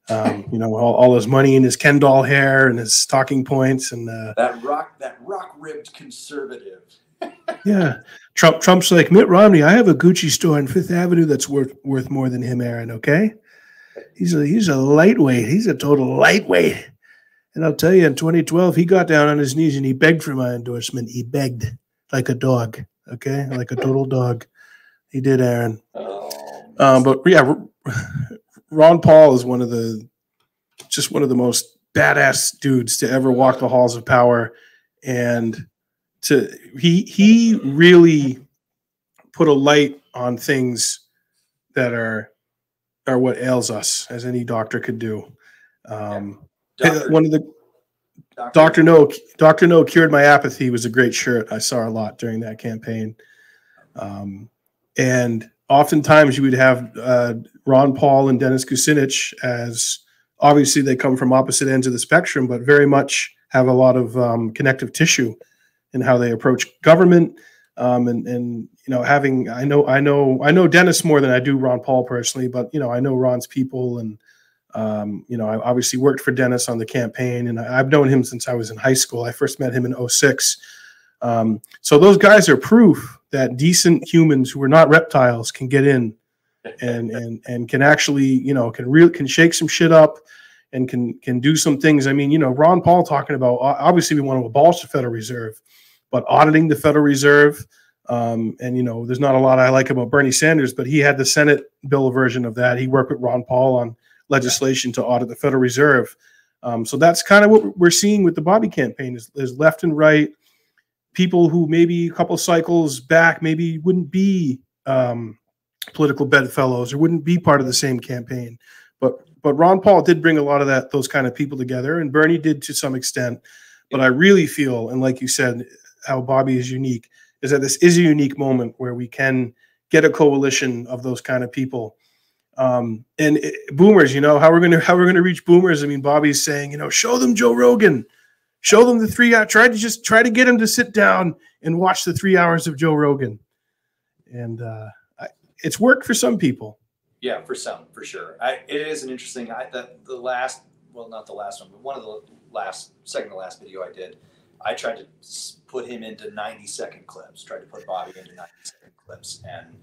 Um, you know, all, all, his money and his Ken doll hair and his talking points and uh, that rock that rock ribbed conservative. Yeah, Trump Trump's like Mitt Romney. I have a Gucci store on Fifth Avenue that's worth worth more than him, Aaron. Okay, he's a he's a lightweight. He's a total lightweight. And I'll tell you, in 2012, he got down on his knees and he begged for my endorsement. He begged like a dog. Okay, like a total dog. He did, Aaron. Oh, um, but yeah, Ron Paul is one of the just one of the most badass dudes to ever walk the halls of power, and to he he really put a light on things that are are what ails us as any doctor could do. Um, one of the doctor, doctor No Doctor No cured my apathy was a great shirt I saw a lot during that campaign, um, and oftentimes you would have uh, Ron Paul and Dennis Kucinich as obviously they come from opposite ends of the spectrum, but very much have a lot of um, connective tissue and how they approach government. Um, and and you know having I know I know I know Dennis more than I do Ron Paul personally, but you know I know Ron's people and um, you know I obviously worked for Dennis on the campaign and I, have known him since I was in high school. I first met him in 06. Um, so those guys are proof that decent humans who are not reptiles can get in and and and can actually you know can real can shake some shit up and can can do some things. I mean, you know, Ron Paul talking about obviously we want to abolish the Federal Reserve, but auditing the Federal Reserve. Um, and you know, there's not a lot I like about Bernie Sanders, but he had the Senate bill version of that. He worked with Ron Paul on legislation to audit the Federal Reserve. Um, so that's kind of what we're seeing with the Bobby campaign is, is left and right people who maybe a couple cycles back maybe wouldn't be um, political bedfellows or wouldn't be part of the same campaign but Ron Paul did bring a lot of that those kind of people together, and Bernie did to some extent. But I really feel, and like you said, how Bobby is unique is that this is a unique moment where we can get a coalition of those kind of people. Um, and it, boomers, you know, how we're gonna how we're gonna reach boomers. I mean, Bobby's saying, you know, show them Joe Rogan, show them the three hour. Try to just try to get them to sit down and watch the three hours of Joe Rogan. And uh, I, it's worked for some people. Yeah, for some, for sure. I, it is an interesting. I the, the last, well, not the last one, but one of the last, second to last video I did, I tried to put him into 90 second clips. Tried to put Bobby into 90 second clips, and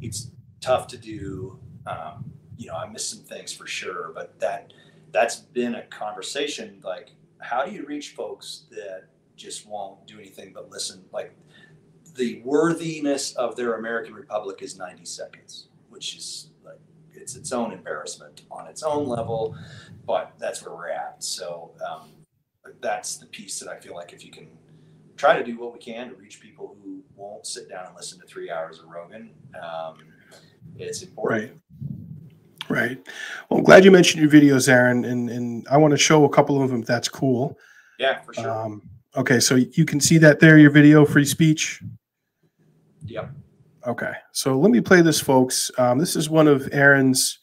it's tough to do. Um, you know, I missed some things for sure, but that that's been a conversation. Like, how do you reach folks that just won't do anything but listen? Like, the worthiness of their American Republic is 90 seconds, which is it's its own embarrassment on its own level, but that's where we're at. So um, that's the piece that I feel like if you can try to do what we can to reach people who won't sit down and listen to three hours of Rogan, um, it's important. Right. Right. Well, I'm glad you mentioned your videos, Aaron, and and I want to show a couple of them. If that's cool. Yeah, for sure. Um, okay, so you can see that there, your video, free speech. Yep. Okay, so let me play this, folks. Um, this is one of Aaron's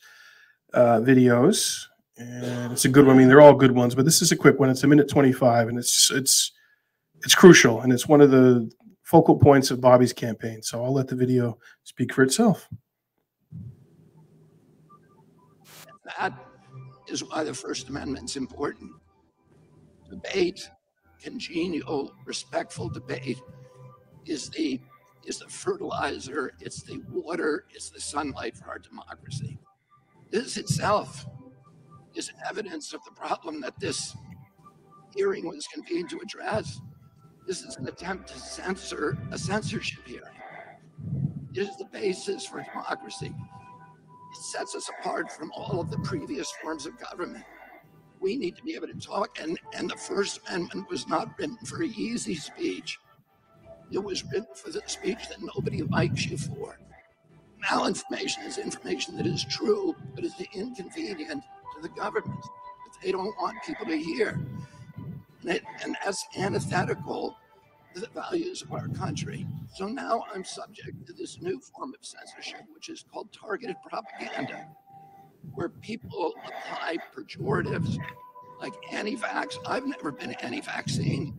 uh, videos, and it's a good one. I mean, they're all good ones, but this is a quick one. It's a minute twenty-five, and it's it's it's crucial, and it's one of the focal points of Bobby's campaign. So I'll let the video speak for itself. That is why the First Amendment's important. Debate, congenial, respectful debate, is the is the fertilizer, it's the water, it's the sunlight for our democracy. This itself is evidence of the problem that this hearing was convened to address. This is an attempt to censor a censorship hearing. It is the basis for democracy. It sets us apart from all of the previous forms of government. We need to be able to talk, and, and the First Amendment was not written for easy speech. It was written for the speech that nobody likes you for. Malinformation is information that is true, but is inconvenient to the government they don't want people to hear. And, it, and that's antithetical to the values of our country. So now I'm subject to this new form of censorship, which is called targeted propaganda, where people apply pejoratives like anti vax. I've never been anti vaccine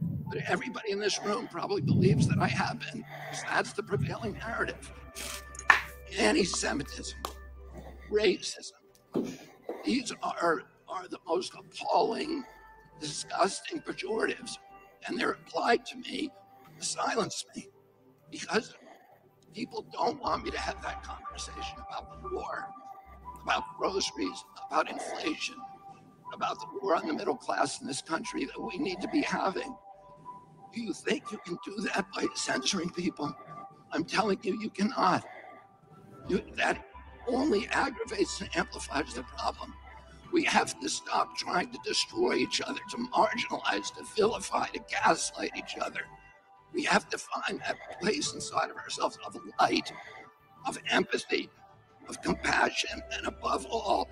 everybody in this room probably believes that I have been. That's the prevailing narrative. Anti Semitism, racism. These are, are the most appalling, disgusting pejoratives. And they're applied to me to silence me because people don't want me to have that conversation about the war, about groceries, about inflation, about the war on the middle class in this country that we need to be having. Do you think you can do that by censoring people? I'm telling you, you cannot. You, that only aggravates and amplifies the problem. We have to stop trying to destroy each other, to marginalize, to vilify, to gaslight each other. We have to find that place inside of ourselves of light, of empathy, of compassion, and above all,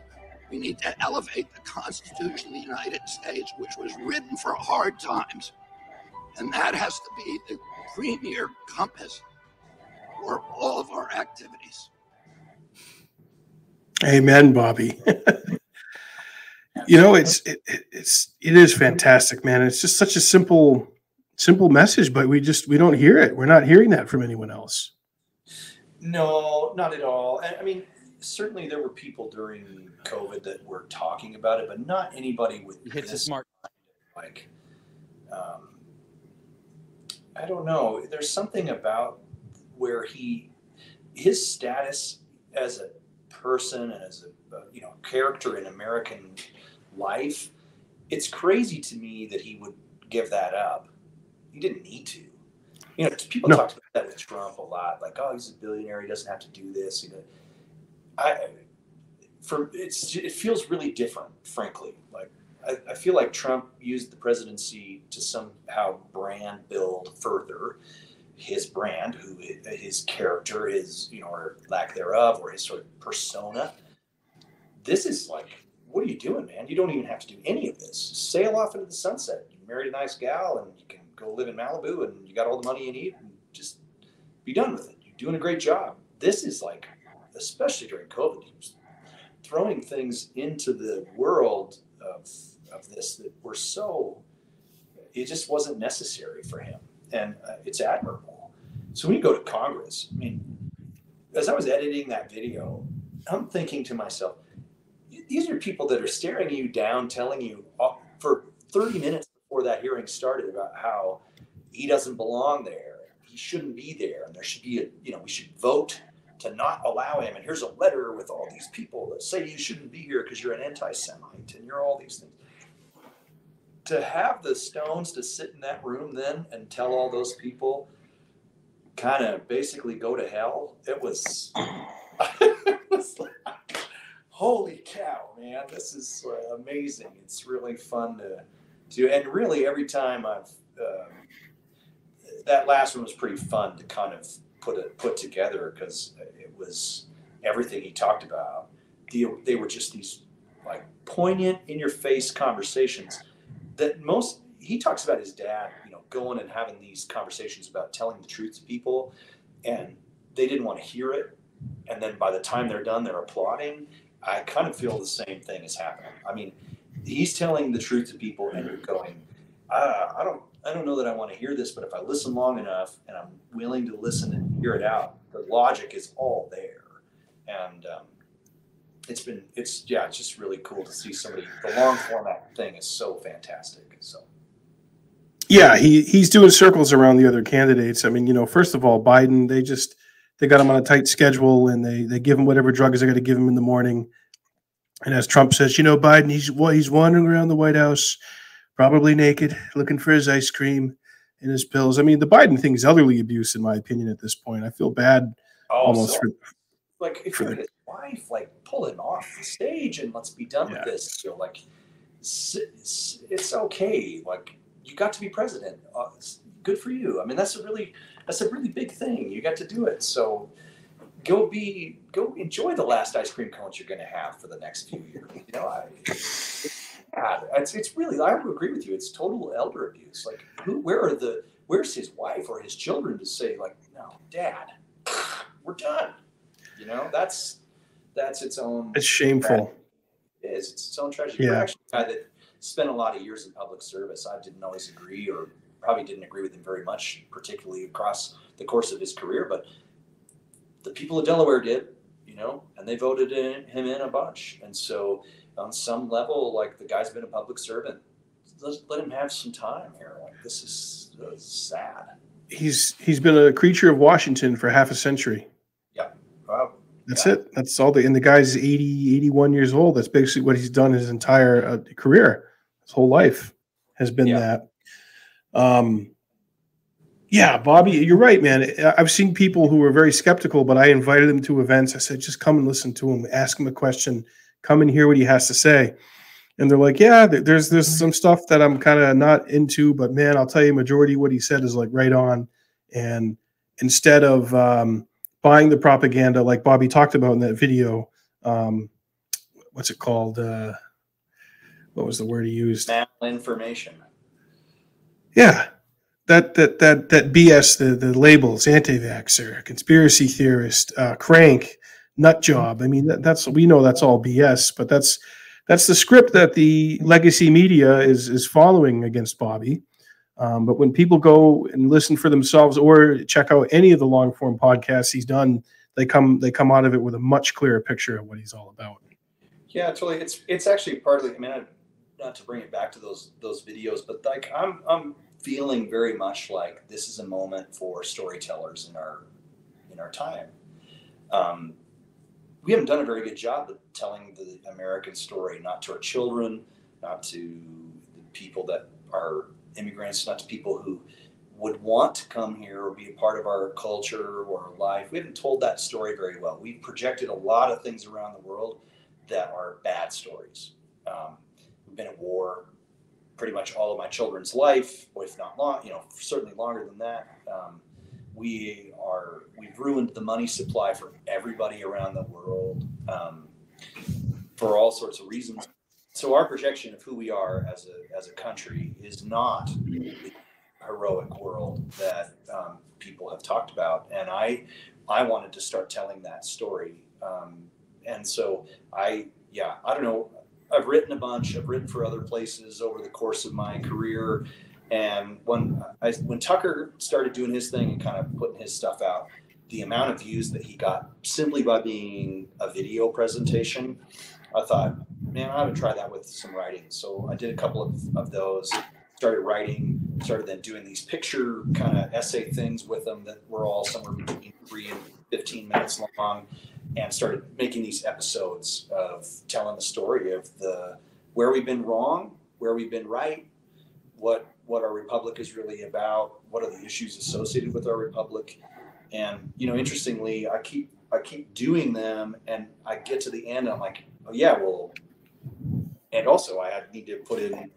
we need to elevate the Constitution of the United States, which was written for hard times. And that has to be the premier compass for all of our activities. Amen, Bobby. <laughs> you know, it's it, it's it is fantastic, man. It's just such a simple simple message, but we just we don't hear it. We're not hearing that from anyone else. No, not at all. I mean, certainly there were people during COVID that were talking about it, but not anybody with you hit the smart like um, I don't know. There's something about where he, his status as a person and as a, a you know character in American life, it's crazy to me that he would give that up. He didn't need to. You know, people no. talk about that with Trump a lot, like, oh, he's a billionaire, he doesn't have to do this. You know, I, for it's it feels really different, frankly. Like I, I feel like Trump used the presidency to somehow brand build further his brand, who his character, his you know, or lack thereof, or his sort of persona. This is like what are you doing, man? You don't even have to do any of this. Sail off into the sunset. You married a nice gal, and you can go live in Malibu, and you got all the money you need, and just be done with it. You're doing a great job. This is like, especially during COVID, throwing things into the world of of this that were so. It just wasn't necessary for him, and uh, it's admirable. So when you go to Congress, I mean, as I was editing that video, I'm thinking to myself, these are people that are staring you down, telling you uh, for 30 minutes before that hearing started about how he doesn't belong there, he shouldn't be there, and there should be a, you know, we should vote to not allow him. And here's a letter with all these people that say you shouldn't be here because you're an anti-Semite and you're all these things. To have the Stones to sit in that room then and tell all those people, kind of basically go to hell. It was. <laughs> it was like, holy cow, man, this is uh, amazing. It's really fun to do. And really, every time I've, uh, that last one was pretty fun to kind of put it put together because it was everything he talked about. The, they were just these like poignant, in your face conversations that most, he talks about his dad, you know, going and having these conversations about telling the truth to people and they didn't want to hear it. And then by the time they're done, they're applauding I kind of feel the same thing is happening. I mean, he's telling the truth to people, and you're going, uh, I don't, I don't know that I want to hear this, but if I listen long enough and I'm willing to listen and hear it out, the logic is all there, and um, it's been, it's yeah, it's just really cool to see somebody. The long format thing is so fantastic. So. Yeah, he he's doing circles around the other candidates. I mean, you know, first of all, Biden, they just they got him on a tight schedule and they they give him whatever drugs they're going to give him in the morning. And as Trump says, you know, Biden, he's well, he's wandering around the White House, probably naked, looking for his ice cream and his pills. I mean, the Biden thing is elderly abuse, in my opinion. At this point, I feel bad oh, almost so, for like if you're his wife, like pull him off the stage and let's be done yeah. with this. So like, it's, it's, it's, okay. Like you got to be president. Uh, good for you. I mean, that's a really that's a really big thing. You got to do it. So go be go enjoy the last ice cream cones you're going to have for the next few years. You know, I, yeah, it's it's really I would agree with you. It's total elder abuse. Like, who, where are the where's his wife or his children to say like, no, Dad, <sighs> we're done. You know, that's that's its own. It's shameful. It is. It's its own tragedy. Yeah. You're actually a guy that spent a lot of years in public service. I didn't always agree or probably didn't agree with him very much, particularly across the course of his career. But the people of Delaware did, you know, and they voted in, him in a bunch. And so, on some level, like the guy's been a public servant. Let, let him have some time here. Like this is uh, sad. He's he's been a creature of Washington for half a century. Yeah. Wow. That's yeah. it. That's all the and the guy's 80, 81 years old. That's basically what he's done his entire uh, career. His whole life has been yeah. that. Um, yeah, Bobby, you're right, man. I've seen people who were very skeptical, but I invited them to events. I said, just come and listen to him, ask him a question, come and hear what he has to say. And they're like, yeah, there's there's some stuff that I'm kind of not into, but man, I'll tell you, majority what he said is like right on. And instead of um, buying the propaganda, like Bobby talked about in that video, um, what's it called? Uh, what was the word he used? Malinformation. Yeah, that that that that BS, the the labels, anti-vaxxer, conspiracy theorist, uh, crank, nut job. I mean, that, that's we know that's all BS, but that's that's the script that the legacy media is is following against Bobby. Um, but when people go and listen for themselves or check out any of the long form podcasts he's done, they come they come out of it with a much clearer picture of what he's all about. Yeah, totally. It's it's actually partly. I mean, not to bring it back to those those videos, but like I'm I'm feeling very much like this is a moment for storytellers in our in our time. Um, we haven't done a very good job of telling the American story, not to our children, not to the people that are immigrants, not to people who would want to come here or be a part of our culture or our life. We haven't told that story very well. We've projected a lot of things around the world that are bad stories. Um, we've been at war pretty much all of my children's life, if not long, you know, certainly longer than that. Um, we are we've ruined the money supply for everybody around the world um, for all sorts of reasons. so our projection of who we are as a as a country is not the heroic world that um, people have talked about, and I I wanted to start telling that story, um, and so I yeah I don't know. I've written a bunch. I've written for other places over the course of my career, and when I when Tucker started doing his thing and kind of putting his stuff out, the amount of views that he got simply by being a video presentation, I thought, man, I would try that with some writing. So I did a couple of, of those, started writing, started then doing these picture kind of essay things with them that were all somewhere between three and 15 minutes long and started making these episodes of telling the story of the where we've been wrong, where we've been right, what what our republic is really about, what are the issues associated with our republic, and you know, interestingly, I keep I keep doing them, and I get to the end, and I'm like, oh yeah, well, and also I need to put in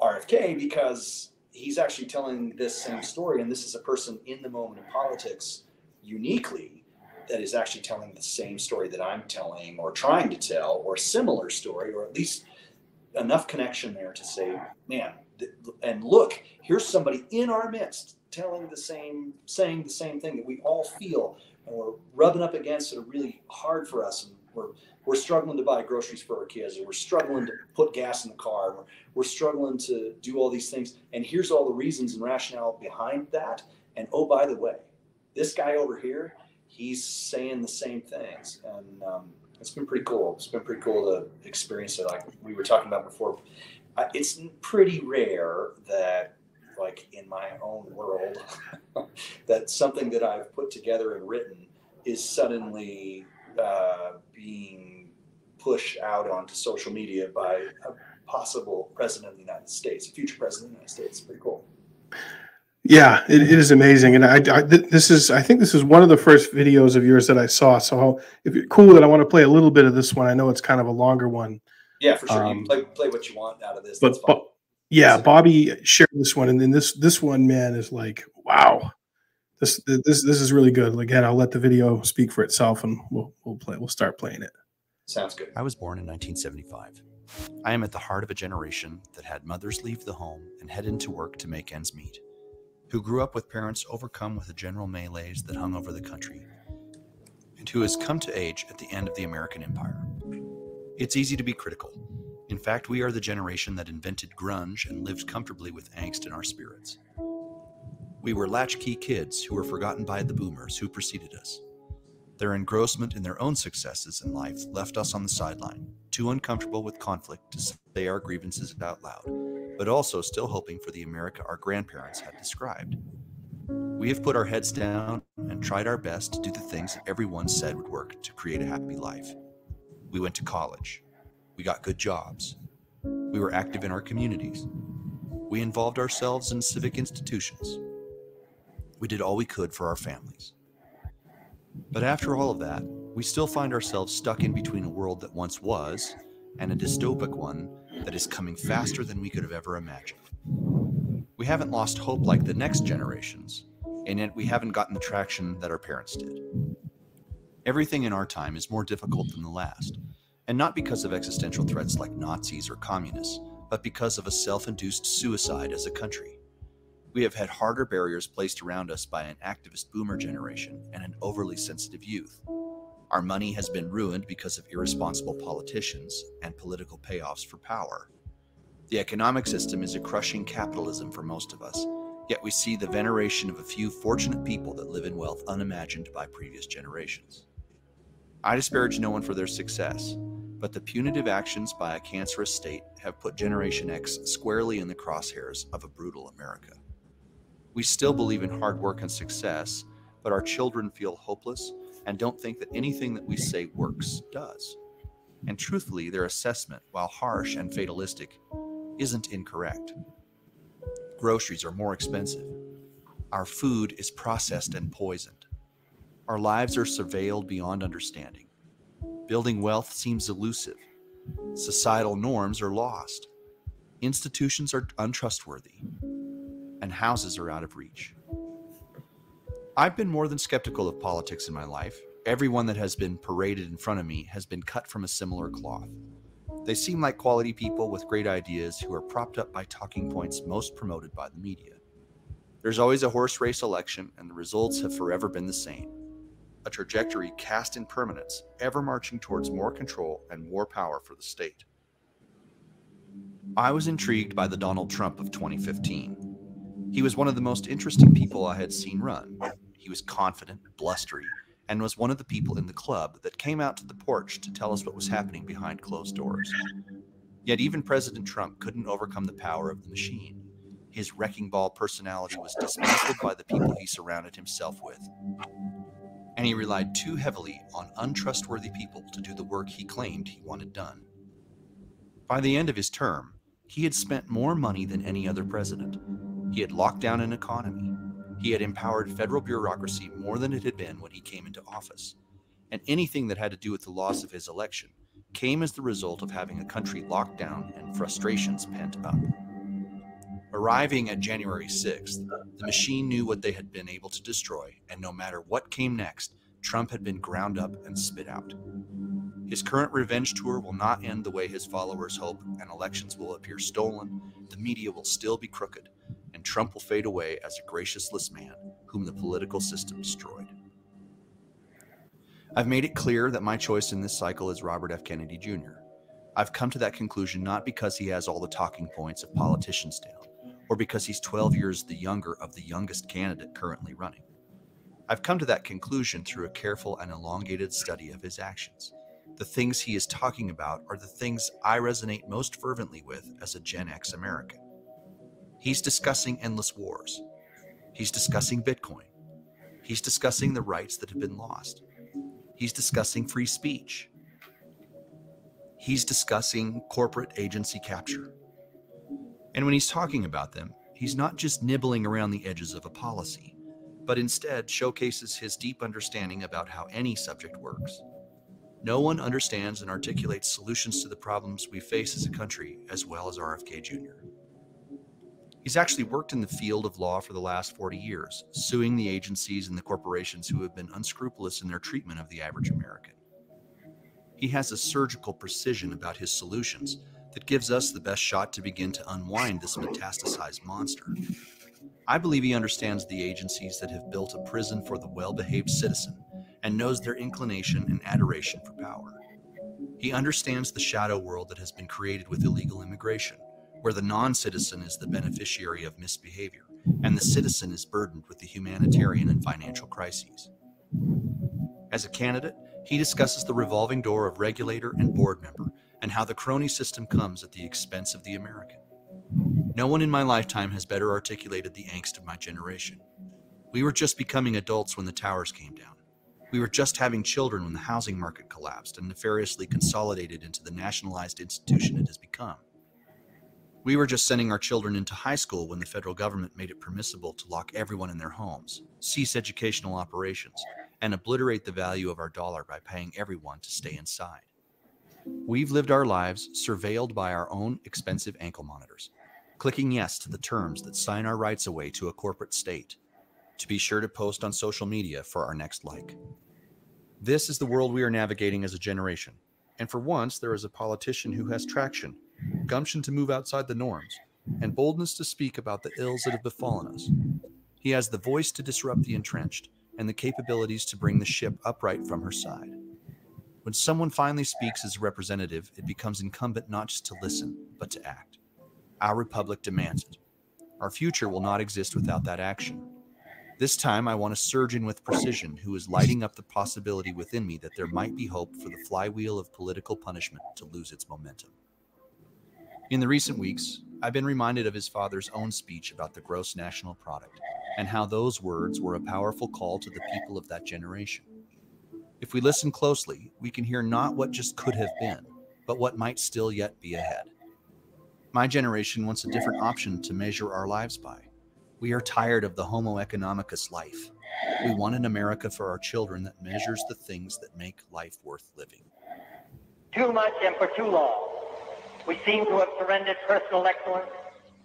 RFK because he's actually telling this same story, and this is a person in the moment of politics uniquely that is actually telling the same story that I'm telling or trying to tell, or similar story, or at least enough connection there to say, man, and look, here's somebody in our midst telling the same, saying the same thing that we all feel, and we're rubbing up against it are really hard for us, and we're we're struggling to buy groceries for our kids, and we're struggling to put gas in the car, we're, we're struggling to do all these things. And here's all the reasons and rationale behind that. And oh, by the way, this guy over here, he's saying the same things, and um, it's been pretty cool. It's been pretty cool to experience it. Like we were talking about before, it's pretty rare that like in my own world <laughs> that something that I've put together and written is suddenly uh, being pushed out onto social media by a possible president of the United States, future president of the United States. Pretty cool. Yeah, it, it is amazing, and I, I, this is I think this is one of the first videos of yours that I saw. So if cool that I want to play a little bit of this one, I know it's kind of a longer one. Yeah, for sure. Um, you play play what you want out of this. But, but yeah, Bobby shared this one, and then this this one, man, is like, wow, this this this is really good. Again, I'll let the video speak for itself, and we'll we'll play. We'll start playing it. Sounds good. I was born in 1975. I am at the heart of a generation that had mothers leave the home and head into work to make ends meet, who grew up with parents overcome with the general melees that hung over the country, and who has come to age at the end of the American Empire. It's easy to be critical. In fact, we are the generation that invented grunge and lived comfortably with angst in our spirits. We were latchkey kids who were forgotten by the boomers who preceded us. Their engrossment in their own successes in life left us on the sideline, too uncomfortable with conflict to say our grievances out loud, but also still hoping for the America our grandparents had described. We have put our heads down and tried our best to do the things everyone said would work to create a happy life. We went to college. We got good jobs. We were active in our communities. We involved ourselves in civic institutions. We did all we could for our families. But after all of that, we still find ourselves stuck in between a world that once was and a dystopic one that is coming faster than we could have ever imagined. We haven't lost hope like the next generations, and yet we haven't gotten the traction that our parents did. Everything in our time is more difficult than the last, and not because of existential threats like Nazis or communists, but because of a self induced suicide as a country. We have had harder barriers placed around us by an activist boomer generation and an overly sensitive youth. Our money has been ruined because of irresponsible politicians and political payoffs for power. The economic system is a crushing capitalism for most of us, yet we see the veneration of a few fortunate people that live in wealth unimagined by previous generations. I disparage no one for their success, but the punitive actions by a cancerous state have put Generation X squarely in the crosshairs of a brutal America. We still believe in hard work and success, but our children feel hopeless and don't think that anything that we say works does. And truthfully, their assessment, while harsh and fatalistic, isn't incorrect. Groceries are more expensive. Our food is processed and poisoned. Our lives are surveilled beyond understanding. Building wealth seems elusive. Societal norms are lost. Institutions are untrustworthy. And houses are out of reach. I've been more than skeptical of politics in my life. Everyone that has been paraded in front of me has been cut from a similar cloth. They seem like quality people with great ideas who are propped up by talking points most promoted by the media. There's always a horse race election, and the results have forever been the same a trajectory cast in permanence, ever marching towards more control and more power for the state. I was intrigued by the Donald Trump of 2015. He was one of the most interesting people I had seen run. He was confident, blustery, and was one of the people in the club that came out to the porch to tell us what was happening behind closed doors. Yet even President Trump couldn't overcome the power of the machine. His wrecking ball personality was dismantled by the people he surrounded himself with. And he relied too heavily on untrustworthy people to do the work he claimed he wanted done. By the end of his term, he had spent more money than any other president. He had locked down an economy, he had empowered federal bureaucracy more than it had been when he came into office. And anything that had to do with the loss of his election came as the result of having a country locked down and frustrations pent up. Arriving at January 6th, the machine knew what they had been able to destroy, and no matter what came next, Trump had been ground up and spit out. His current revenge tour will not end the way his followers hope, and elections will appear stolen, the media will still be crooked, and Trump will fade away as a graciousless man whom the political system destroyed. I've made it clear that my choice in this cycle is Robert F. Kennedy Jr. I've come to that conclusion not because he has all the talking points of politicians down, or because he's 12 years the younger of the youngest candidate currently running. I've come to that conclusion through a careful and elongated study of his actions. The things he is talking about are the things I resonate most fervently with as a Gen X American. He's discussing endless wars. He's discussing Bitcoin. He's discussing the rights that have been lost. He's discussing free speech. He's discussing corporate agency capture. And when he's talking about them, he's not just nibbling around the edges of a policy, but instead showcases his deep understanding about how any subject works. No one understands and articulates solutions to the problems we face as a country as well as RFK Jr. He's actually worked in the field of law for the last 40 years, suing the agencies and the corporations who have been unscrupulous in their treatment of the average American. He has a surgical precision about his solutions that gives us the best shot to begin to unwind this metastasized monster. I believe he understands the agencies that have built a prison for the well behaved citizen and knows their inclination and adoration for power. He understands the shadow world that has been created with illegal immigration where the non citizen is the beneficiary of misbehavior and the citizen is burdened with the humanitarian and financial crises. As a candidate, he discusses the revolving door of regulator and board member and how the crony system comes at the expense of the American. No one in my lifetime has better articulated the angst of my generation. We were just becoming adults when the towers came down. We were just having children when the housing market collapsed and nefariously consolidated into the nationalized institution it has become. We were just sending our children into high school when the federal government made it permissible to lock everyone in their homes, cease educational operations, and obliterate the value of our dollar by paying everyone to stay inside. We've lived our lives surveilled by our own expensive ankle monitors, clicking yes to the terms that sign our rights away to a corporate state, to be sure to post on social media for our next like. This is the world we are navigating as a generation, and for once there is a politician who has traction gumption to move outside the norms, and boldness to speak about the ills that have befallen us. He has the voice to disrupt the entrenched and the capabilities to bring the ship upright from her side. When someone finally speaks as a representative, it becomes incumbent not just to listen, but to act. Our republic demands it. Our future will not exist without that action. This time, I want a surgeon with precision who is lighting up the possibility within me that there might be hope for the flywheel of political punishment to lose its momentum. In the recent weeks, I've been reminded of his father's own speech about the gross national product and how those words were a powerful call to the people of that generation. If we listen closely, we can hear not what just could have been, but what might still yet be ahead. My generation wants a different option to measure our lives by. We are tired of the Homo economicus life. We want an America for our children that measures the things that make life worth living. Too much and for too long we seem to have surrendered personal excellence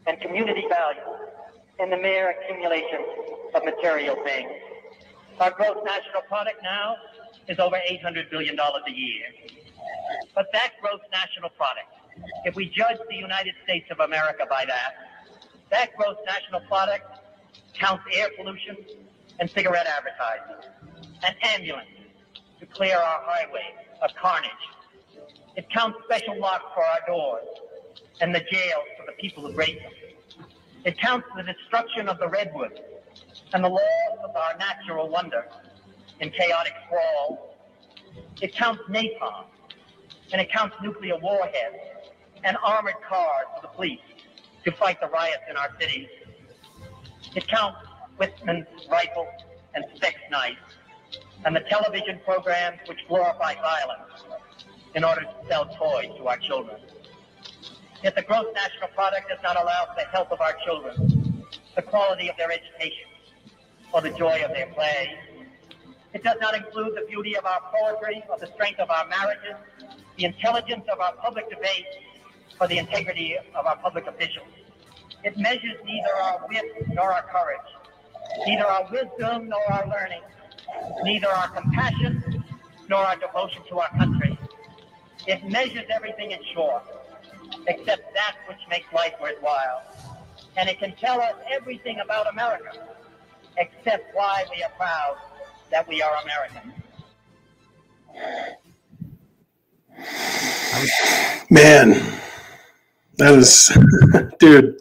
and community value in the mere accumulation of material things. Our gross national product now is over $800 billion a year. But that gross national product, if we judge the United States of America by that, that gross national product counts air pollution and cigarette advertising, and ambulances to clear our highways of carnage. It counts special locks for our doors and the jails for the people who break them. It counts the destruction of the redwoods and the loss of our natural wonder in chaotic sprawl. It counts napalm and it counts nuclear warheads and armored cars for the police to fight the riots in our cities. It counts Whitman's rifles and Speck's knives and the television programs which glorify violence in order to sell toys to our children. Yet the gross national product does not allow for the health of our children, the quality of their education, or the joy of their play. It does not include the beauty of our poetry, or the strength of our marriages, the intelligence of our public debate, or the integrity of our public officials. It measures neither our wit nor our courage, neither our wisdom nor our learning, neither our compassion nor our devotion to our country. It measures everything in short, except that which makes life worthwhile. And it can tell us everything about America, except why we are proud that we are American. Man, that is, <laughs> dude.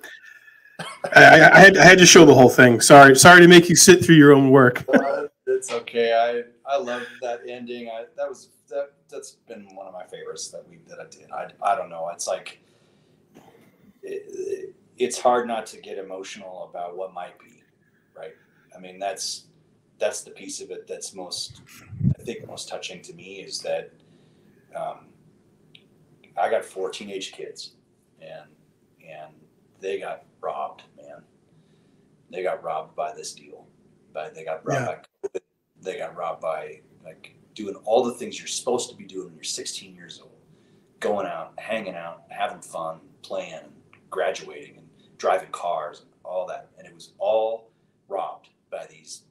I, I, had I had to show the whole thing. Sorry, sorry to make you sit through your own work. <laughs> Uh, it's okay. I I love that ending. I that was that that's been one of my favorites that we that I did. I I don't know. It's like it, it's hard not to get emotional about what might be, right? I mean, that's that's the piece of it that's most I think most touching to me is that um, I got four teenage kids, and and they got robbed, man. They got robbed by this deal. By they got robbed Yeah. by COVID. They got robbed by like doing all the things you're supposed to be doing when you're 16 years old, going out, hanging out, having fun, playing, graduating, and driving cars, and all that. And it was all robbed by these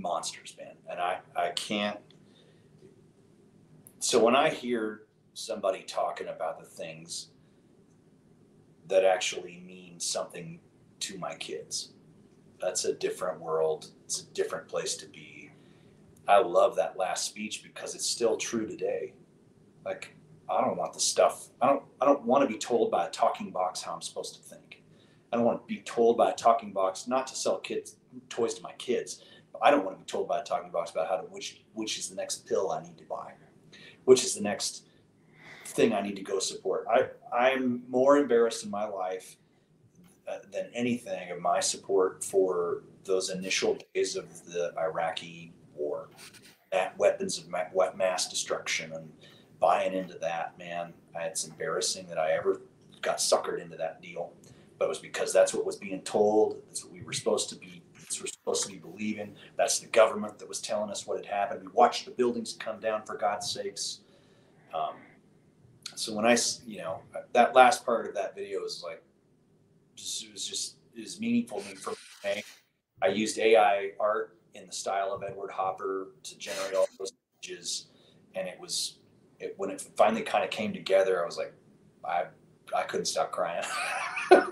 monsters, man. And I I can't. So when I hear somebody talking about the things that actually mean something to my kids. That's a different world. It's a different place to be. I love that last speech because it's still true today. Like I don't want the stuff. I don't. I don't want to be told by a talking box how I'm supposed to think. I don't want to be told by a talking box not to sell kids toys to my kids. I don't want to be told by a talking box about how to which which is the next pill I need to buy, which is the next thing I need to go support. I I'm more embarrassed in my life uh, than anything of my support for those initial days of the Iraqi war, that weapons of ma- mass destruction and buying into that. Man, it's embarrassing that I ever got suckered into that deal, but it was because that's what was being told. That's what we were supposed to be. We're supposed to be believing. That's the government that was telling us what had happened. We watched the buildings come down for God's sakes. Um, so I, you know, that last part of that video is like, just, it was just is meaningful to me for me. I used AI art in the style of Edward Hopper to generate all those images, and it was it, when it finally kind of came together. I was like, I I couldn't stop crying. <laughs>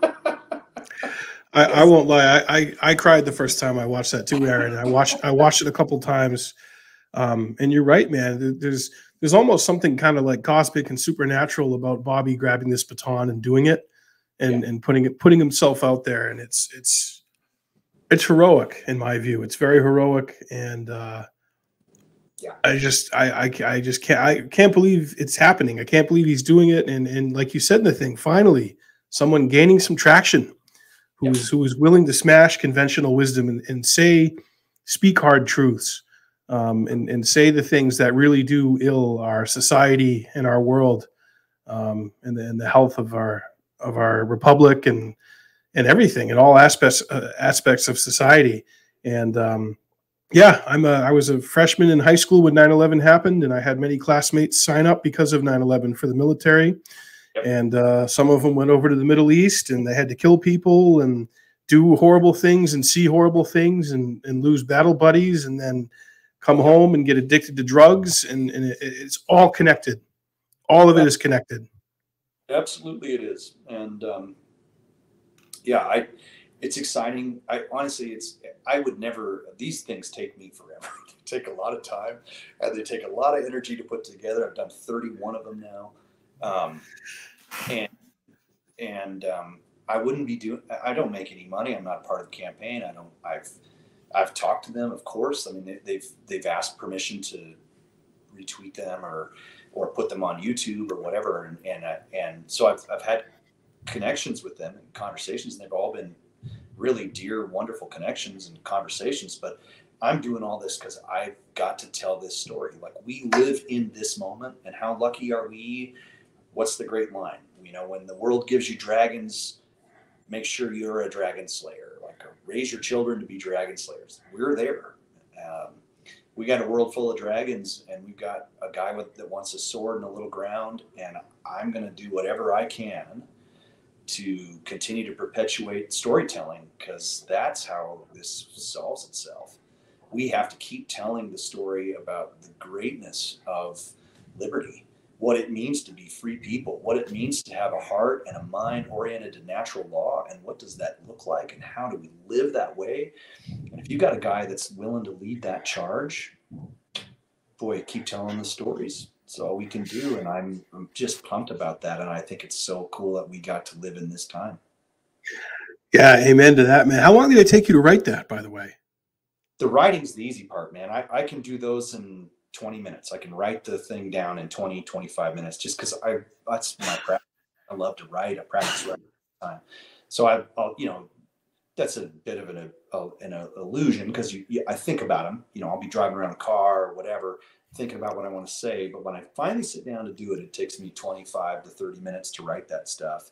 I, I won't lie. I, I I cried the first time I watched that too, Aaron. I watched I watched it a couple times, um, and you're right, man. There's there's almost something kind of like cosmic and supernatural about Bobby grabbing this baton and doing it, and and putting it putting himself out there, and it's it's it's heroic in my view. It's very heroic, and uh, Yeah. I just I, I I just can't I can't believe it's happening. I can't believe he's doing it, and and like you said in the thing, finally someone gaining some traction who is who is willing to smash conventional wisdom and, and say speak hard truths um, and and say the things that really do ill our society and our world um, and, the, and the health of our of our republic and and everything and all aspects uh, aspects of society. And um, yeah i'm a, i was a freshman in high school when 9-11 happened and i had many classmates sign up because of 9-11 for the military Yep. and uh, some of them went over to the middle east and they had to kill people and do horrible things and see horrible things and, and lose battle buddies and then come home and get addicted to drugs and, and it, it's all connected all of it is connected. Absolutely, it is, and um, yeah, I. It's exciting. I honestly, it's. I would never. These things take me forever. <laughs> they take a lot of time, and they take a lot of energy to put together. I've done 31 of them now, um, and and um, I wouldn't be doing. I don't make any money. I'm not part of the campaign. I don't. I've I've talked to them, of course. I mean, they, they've they've asked permission to retweet them or or put them on YouTube or whatever, and and uh, and so I've I've had connections with them and conversations, and they've all been really dear, wonderful connections and conversations. But I'm doing all this because I've got to tell this story. Like we live in this moment, and how lucky are we? What's the great line? You know, when the world gives you dragons, make sure you're a dragon slayer. Like raise your children to be dragon slayers. We're there. Um, we got a world full of dragons, and we've got a guy with that wants a sword and a little ground, and I'm going to do whatever I can to continue to perpetuate storytelling because that's how this solves itself. We have to keep telling the story about the greatness of liberty, what it means to be free people, what it means to have a heart and a mind oriented to natural law, and what does that look like, and how do we live that way. And if you got a guy that's willing to lead that charge, boy, keep telling the stories. It's all we can do and I'm, I'm just pumped about that and i think it's so cool that we got to live in this time. Yeah amen to that man. How long did it take you to write that by the way? The writing's the easy part man. I, I can do those in 20 minutes i can write the thing down in 20 25 minutes just because i that's my practice i love to write i practice writing time so I, will you know that's a bit of an, a, an illusion because you, I think about them. You know, I'll be driving around a car or whatever, thinking about what I want to say. But when I finally sit down to do it, it takes me 25 to 30 minutes to write that stuff.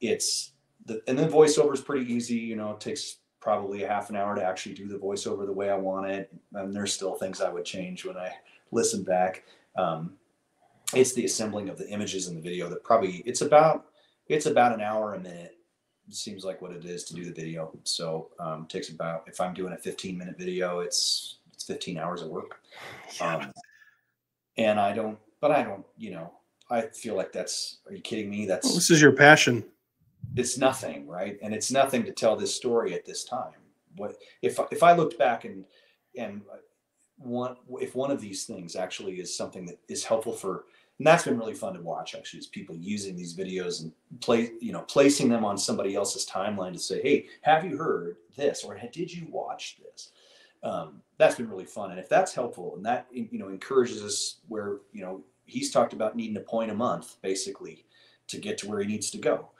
It's the, and then voiceover is pretty easy. You know, it takes probably a half an hour to actually do the voiceover the way I want it. And there's still things I would change when I listen back. Um, it's the assembling of the images and the video that probably it's about it's about an hour a minute seems like what it is to do the video so um, takes about if i'm doing a 15 minute video it's it's 15 hours of work um, and I don't, but I don't, you know, I feel like that's, are you kidding me? That's, well, this is your passion. It's nothing, right? And it's nothing to tell this story at this time. What, if, if I looked back and, and one, if one of these things actually is something that is helpful for, and that's been really fun to watch actually is people using these videos and play you know placing them on somebody else's timeline to say hey have you heard this or did you watch this um, that's been really fun. And if that's helpful and that, you know, encourages us where, you know, he's talked about needing a point a month basically to get to where he needs to go.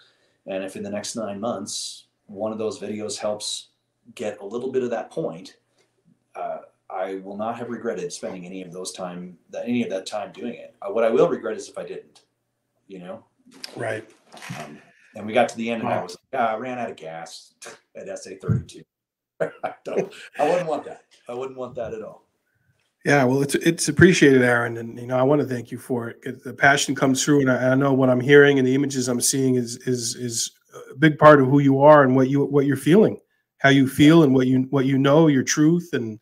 And if in the next nine months, one of those videos helps get a little bit of that point, uh, I will not have regretted spending any of those time, any of that time doing it. Uh, what I will regret is if I didn't, you know? Right. Um, and we got to the end and I was like, ah, I ran out of gas <laughs> at SA 32. <laughs> I don't. I wouldn't want that. I wouldn't want that at all. Yeah, well, it's it's appreciated, Aaron, and you know I want to thank you for it. The passion comes through, and I, I, know what I'm hearing and the images I'm seeing is is is a big part of who you are and what you what you're feeling, how you feel, and what you what you know, your truth, and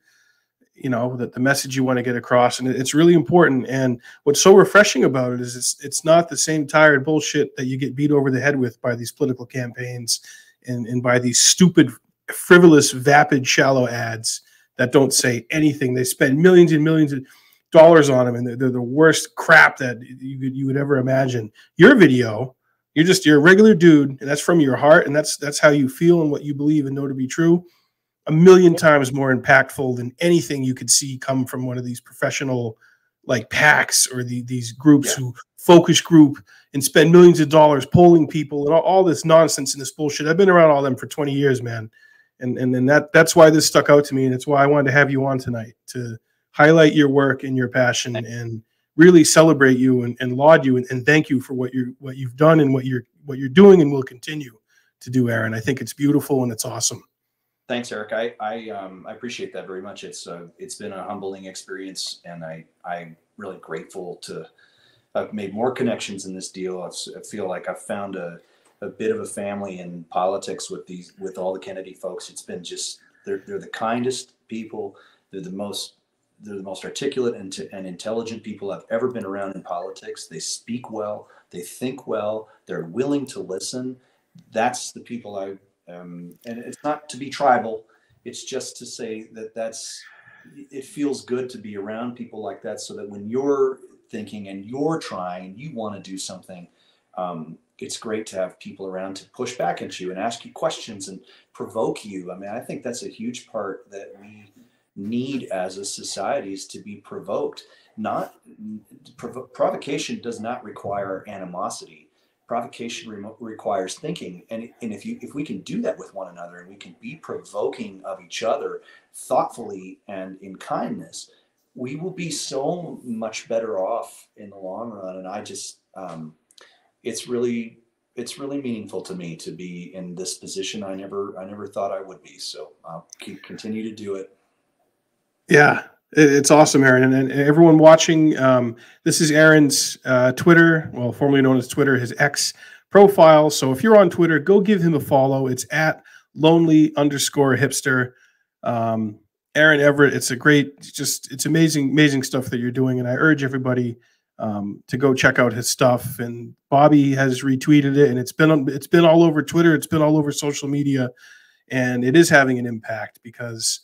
you know that the message you want to get across, and it's really important. And what's so refreshing about it is it's it's not the same tired bullshit that you get beat over the head with by these political campaigns and and by these stupid frivolous, vapid, shallow ads that don't say anything. They spend millions and millions of dollars on them, and they're, they're the worst crap that you could, you would ever imagine. Your video, you're just you're a regular dude, and that's from your heart, and that's that's how you feel and what you believe and know to be true. A million times more impactful than anything you could see come from one of these professional like PACs or the, these groups yeah. who focus group and spend millions of dollars polling people and all, all, this nonsense and this bullshit. I've been around all them for 20 years, man and and then that that's why this stuck out to me, and it's why I wanted to have you on tonight to highlight your work and your passion and really celebrate you and, and laud you and, and thank you for what you what you've done and what you're what you're doing and will continue to do, Aaron. I think it's beautiful and it's awesome. Thanks, Eric. I I, um, I appreciate that very much. It's uh, it's been a humbling experience, and I I'm really grateful to. I've made more connections in this deal. I've, I feel like I've found a a bit of a family in politics with these with all the Kennedy folks. It's been just they're they're the kindest people. They're the most they're the most articulate and, and intelligent people I've ever been around in politics. They speak well, they think well, they're willing to listen. That's the people I um, and it's not to be tribal. It's just to say that that's it feels good to be around people like that, so that when you're thinking and you're trying, you want to do something. Um, it's great to have people around to push back at you and ask you questions and provoke you. I mean, I think that's a huge part that we need as a society is to be provoked. Not prov- provocation does not require animosity. Provocation re- requires thinking, and and if you if we can do that with one another and we can be provoking of each other thoughtfully and in kindness, we will be so much better off in the long run. And I just um, it's really it's really meaningful to me to be in this position. I never I never thought I would be. So I'll keep continue to do it. Yeah, it's awesome, Aaron, and, everyone watching. Um, this is Aaron's uh, Twitter, well, formerly known as Twitter, his X profile. So if you're on Twitter, go give him a follow. It's at loanly underscore hipster. Um, Aaron Everitt, it's a great, just it's amazing, amazing stuff that you're doing, and I urge everybody um, to go check out his stuff. And Bobby has retweeted it, and it's been it's been all over Twitter, it's been all over social media, and it is having an impact because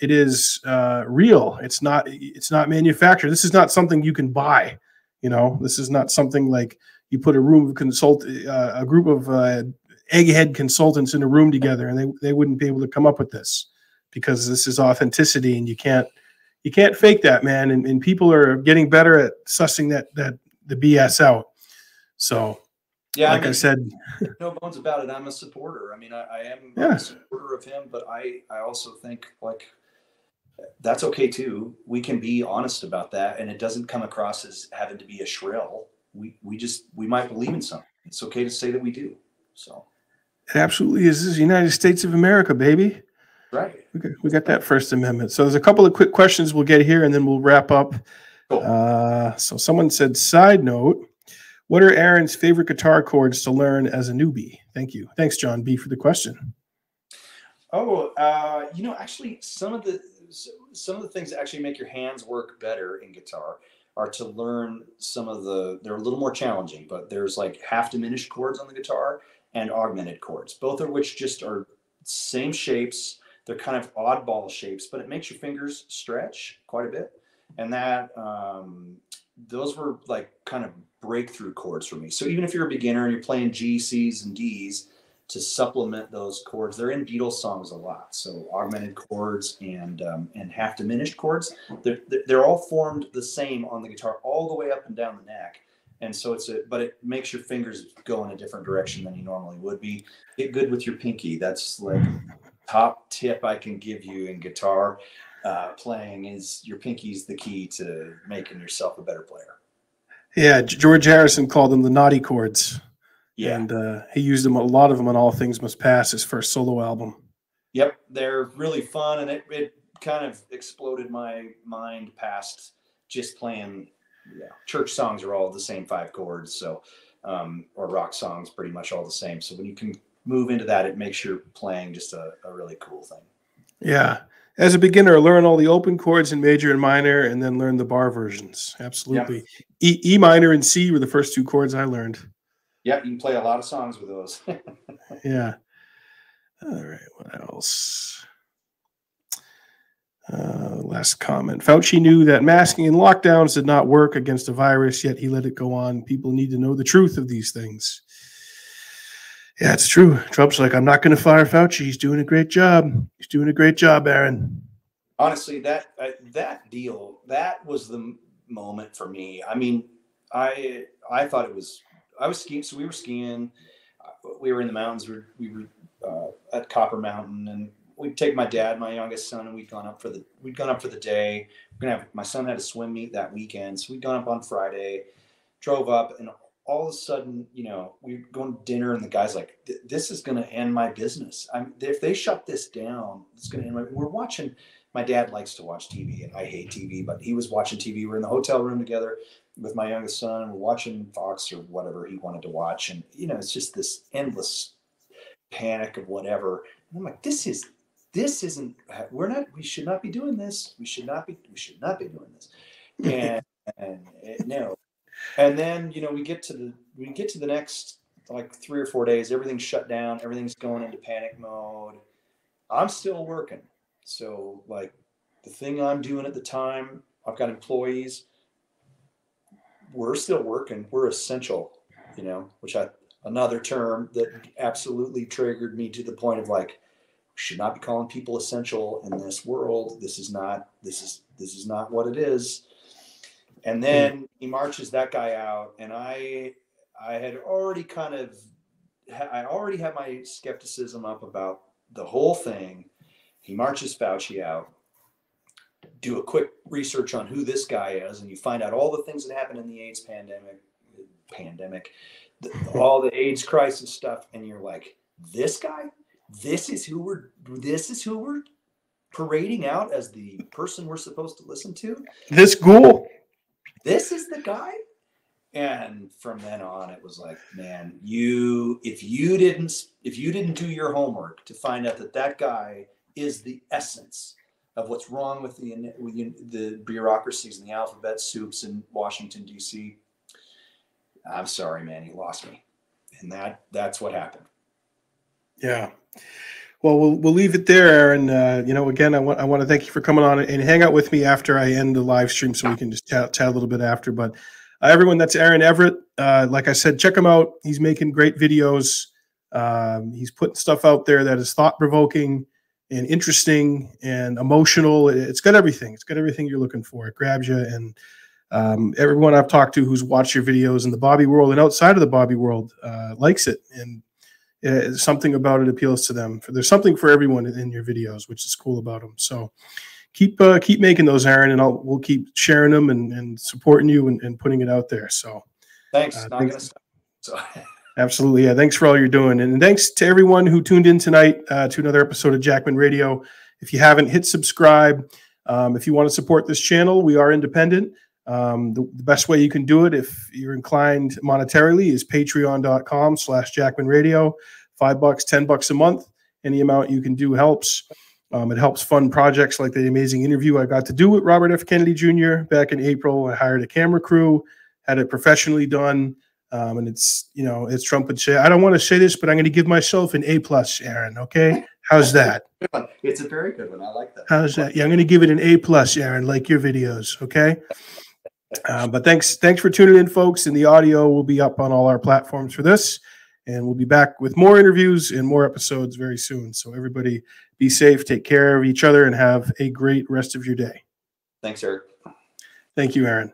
it is uh, real. It's not it's not manufactured. This is not something you can buy. You know, this is not something like you put a room of consult uh, a group of uh, egghead consultants in a room together, and they they wouldn't be able to come up with this because this is authenticity, and you can't you can't fake that, man. And, and people are getting better at sussing that that the BS out. So, yeah, like I, mean, I said, no bones about it. I'm a supporter. I mean, I, I am Yeah. a supporter of him, but I I also think like that's okay too. We can be honest about that, and it doesn't come across as having to be a shrill. We we just we might believe in something. It's okay to say that we do. So it absolutely is. This is the United States of America, baby. Right. We got, we got that First Amendment. So there's a couple of quick questions we'll get here, and then we'll wrap up. Cool. Uh, so someone said, side note, what are Aaron's favorite guitar chords to learn as a newbie? Thank you. Thanks, John B, for the question. Oh, uh, you know, actually, some of the some of the things that actually make your hands work better in guitar are to learn some of the. They're a little more challenging, but there's like half diminished chords on the guitar and augmented chords, both of which just are same shapes. They're kind of oddball shapes, but it makes your fingers stretch quite a bit, and that um, those were like kind of breakthrough chords for me. So even if you're a beginner and you're playing G, C's, and D's to supplement those chords. They're in Beatles songs a lot. So augmented chords and um, and half diminished chords. They're, they're all formed the same on the guitar all the way up and down the neck. And so it's a but it makes your fingers go in a different direction than you normally would be. Get good with your pinky. That's like top tip I can give you in guitar uh, playing is your pinky's the key to making yourself a better player. Yeah, George Harrison called them the naughty chords. Yeah. And uh, he used them, a lot of them on All Things Must Pass, his first solo album. Yep, they're really fun, and it, it kind of exploded my mind past just playing. Yeah, church songs are all the same five chords, so um, or rock songs pretty much all the same. So when you can move into that, it makes your playing just a, a really cool thing. Yeah. As a beginner, learn all the open chords in major and minor, and then learn the bar versions. Absolutely. E, e minor and C were the first two chords I learned. Yeah, you can play a lot of songs with those. <laughs> Yeah. All right. What else? Uh, last comment. Fauci knew that masking and lockdowns did not work against a virus, yet he let it go on. People need to know the truth of these things. Yeah, it's true. Trump's like, I'm not going to fire Fauci. He's doing a great job. He's doing a great job, Aaron. honestly that uh, that deal that was the moment for me i mean i i thought it was i was skiing so we were skiing we were in the mountains we were, we were uh, at copper mountain and we'd take my dad my youngest son and we'd gone up for the we'd gone up for the day we're gonna have my son had a swim meet that weekend so we'd gone up on friday drove up and all of a sudden you know we were going to dinner and the guy's like this is going to end my business i'm if they shut this down it's going to end my we're watching my dad likes to watch TV and I hate TV, but he was watching TV. We're in the hotel room together with my youngest son and we're watching Fox or whatever he wanted to watch. And, you know, it's just this endless panic of whatever. And I'm like, this is, this isn't we're not we should not be doing this we should not be we should not be doing this <laughs> and, and it, no and then you know we get to the we get to the next like three or four days everything's shut down everything's going into panic mode i'm still working so like the thing i'm doing at the time i've got employees we're still working we're essential you know which i another term that absolutely triggered me to the point of like should not be calling people essential in this world. This is not this is this is not what it is. And hmm. then he marches that guy out, and I I had already kind of I already had my skepticism up about the whole thing. He marches Fauci out. Do a quick research on who this guy is, and you find out all the things that happened in the AIDS pandemic, pandemic, the, all the AIDS crisis stuff, and you're like, this guy? this is who we're this is who we're parading out as the person we're supposed to listen to. This ghoul. This is the guy. And from then on, it was like, man, you if you didn't if you didn't do your homework to find out that that guy is the essence of what's wrong with the with the bureaucracies and the alphabet soups in Washington D.C. I'm sorry, man, you lost me, and that that's what happened. Yeah. Well, we'll we'll leave it there, Aaron. Uh, you know, again, I want I want to thank you for coming on and hang out with me after I end the live stream, so we can just chat, chat a little bit after. But uh, everyone, that's Aaron Everitt. Uh, like I said, check him out. He's making great videos. Um, he's putting stuff out there that is thought provoking and interesting and emotional. It's got everything. It's got everything you're looking for. It grabs you. And um, everyone I've talked to who's watched your videos in the Bobby world and outside of the Bobby world uh, likes it. And uh, something about it appeals to them. There's something for everyone in your videos, which is cool about them. So keep uh, keep making those, Aaron, and I'll we'll keep sharing them and, and supporting you and, and putting it out there. So thanks. Uh, thanks. So. <laughs> Absolutely, yeah. Thanks for all you're doing, and thanks to everyone who tuned in tonight uh, to another episode of Jackman Radio. If you haven't, hit subscribe. Um, if you want to support this channel, we are independent. Um, the, the, best way you can do it, if you're inclined monetarily, is patreon.com slash Jackman Radio. Five bucks, 10 bucks a month. Any amount you can do helps. Um, it helps fund projects like the amazing interview I got to do with Robert F. Kennedy Jr. back in April. I hired a camera crew, had it professionally done. Um, and it's, you know, it's Trump would say, I don't want to say this, but I'm going to give myself an A plus, Aaron. Okay. How's that? It's a very good one. I like that. How's that? Yeah, I'm going to give it an A plus, Aaron, like your videos. Okay. Uh, but thanks, thanks for tuning in, folks. And the audio will be up on all our platforms for this, and we'll be back with more interviews and more episodes very soon. So everybody, be safe, take care of each other, and have a great rest of your day. Thanks, Eric. Thank you, Aaron.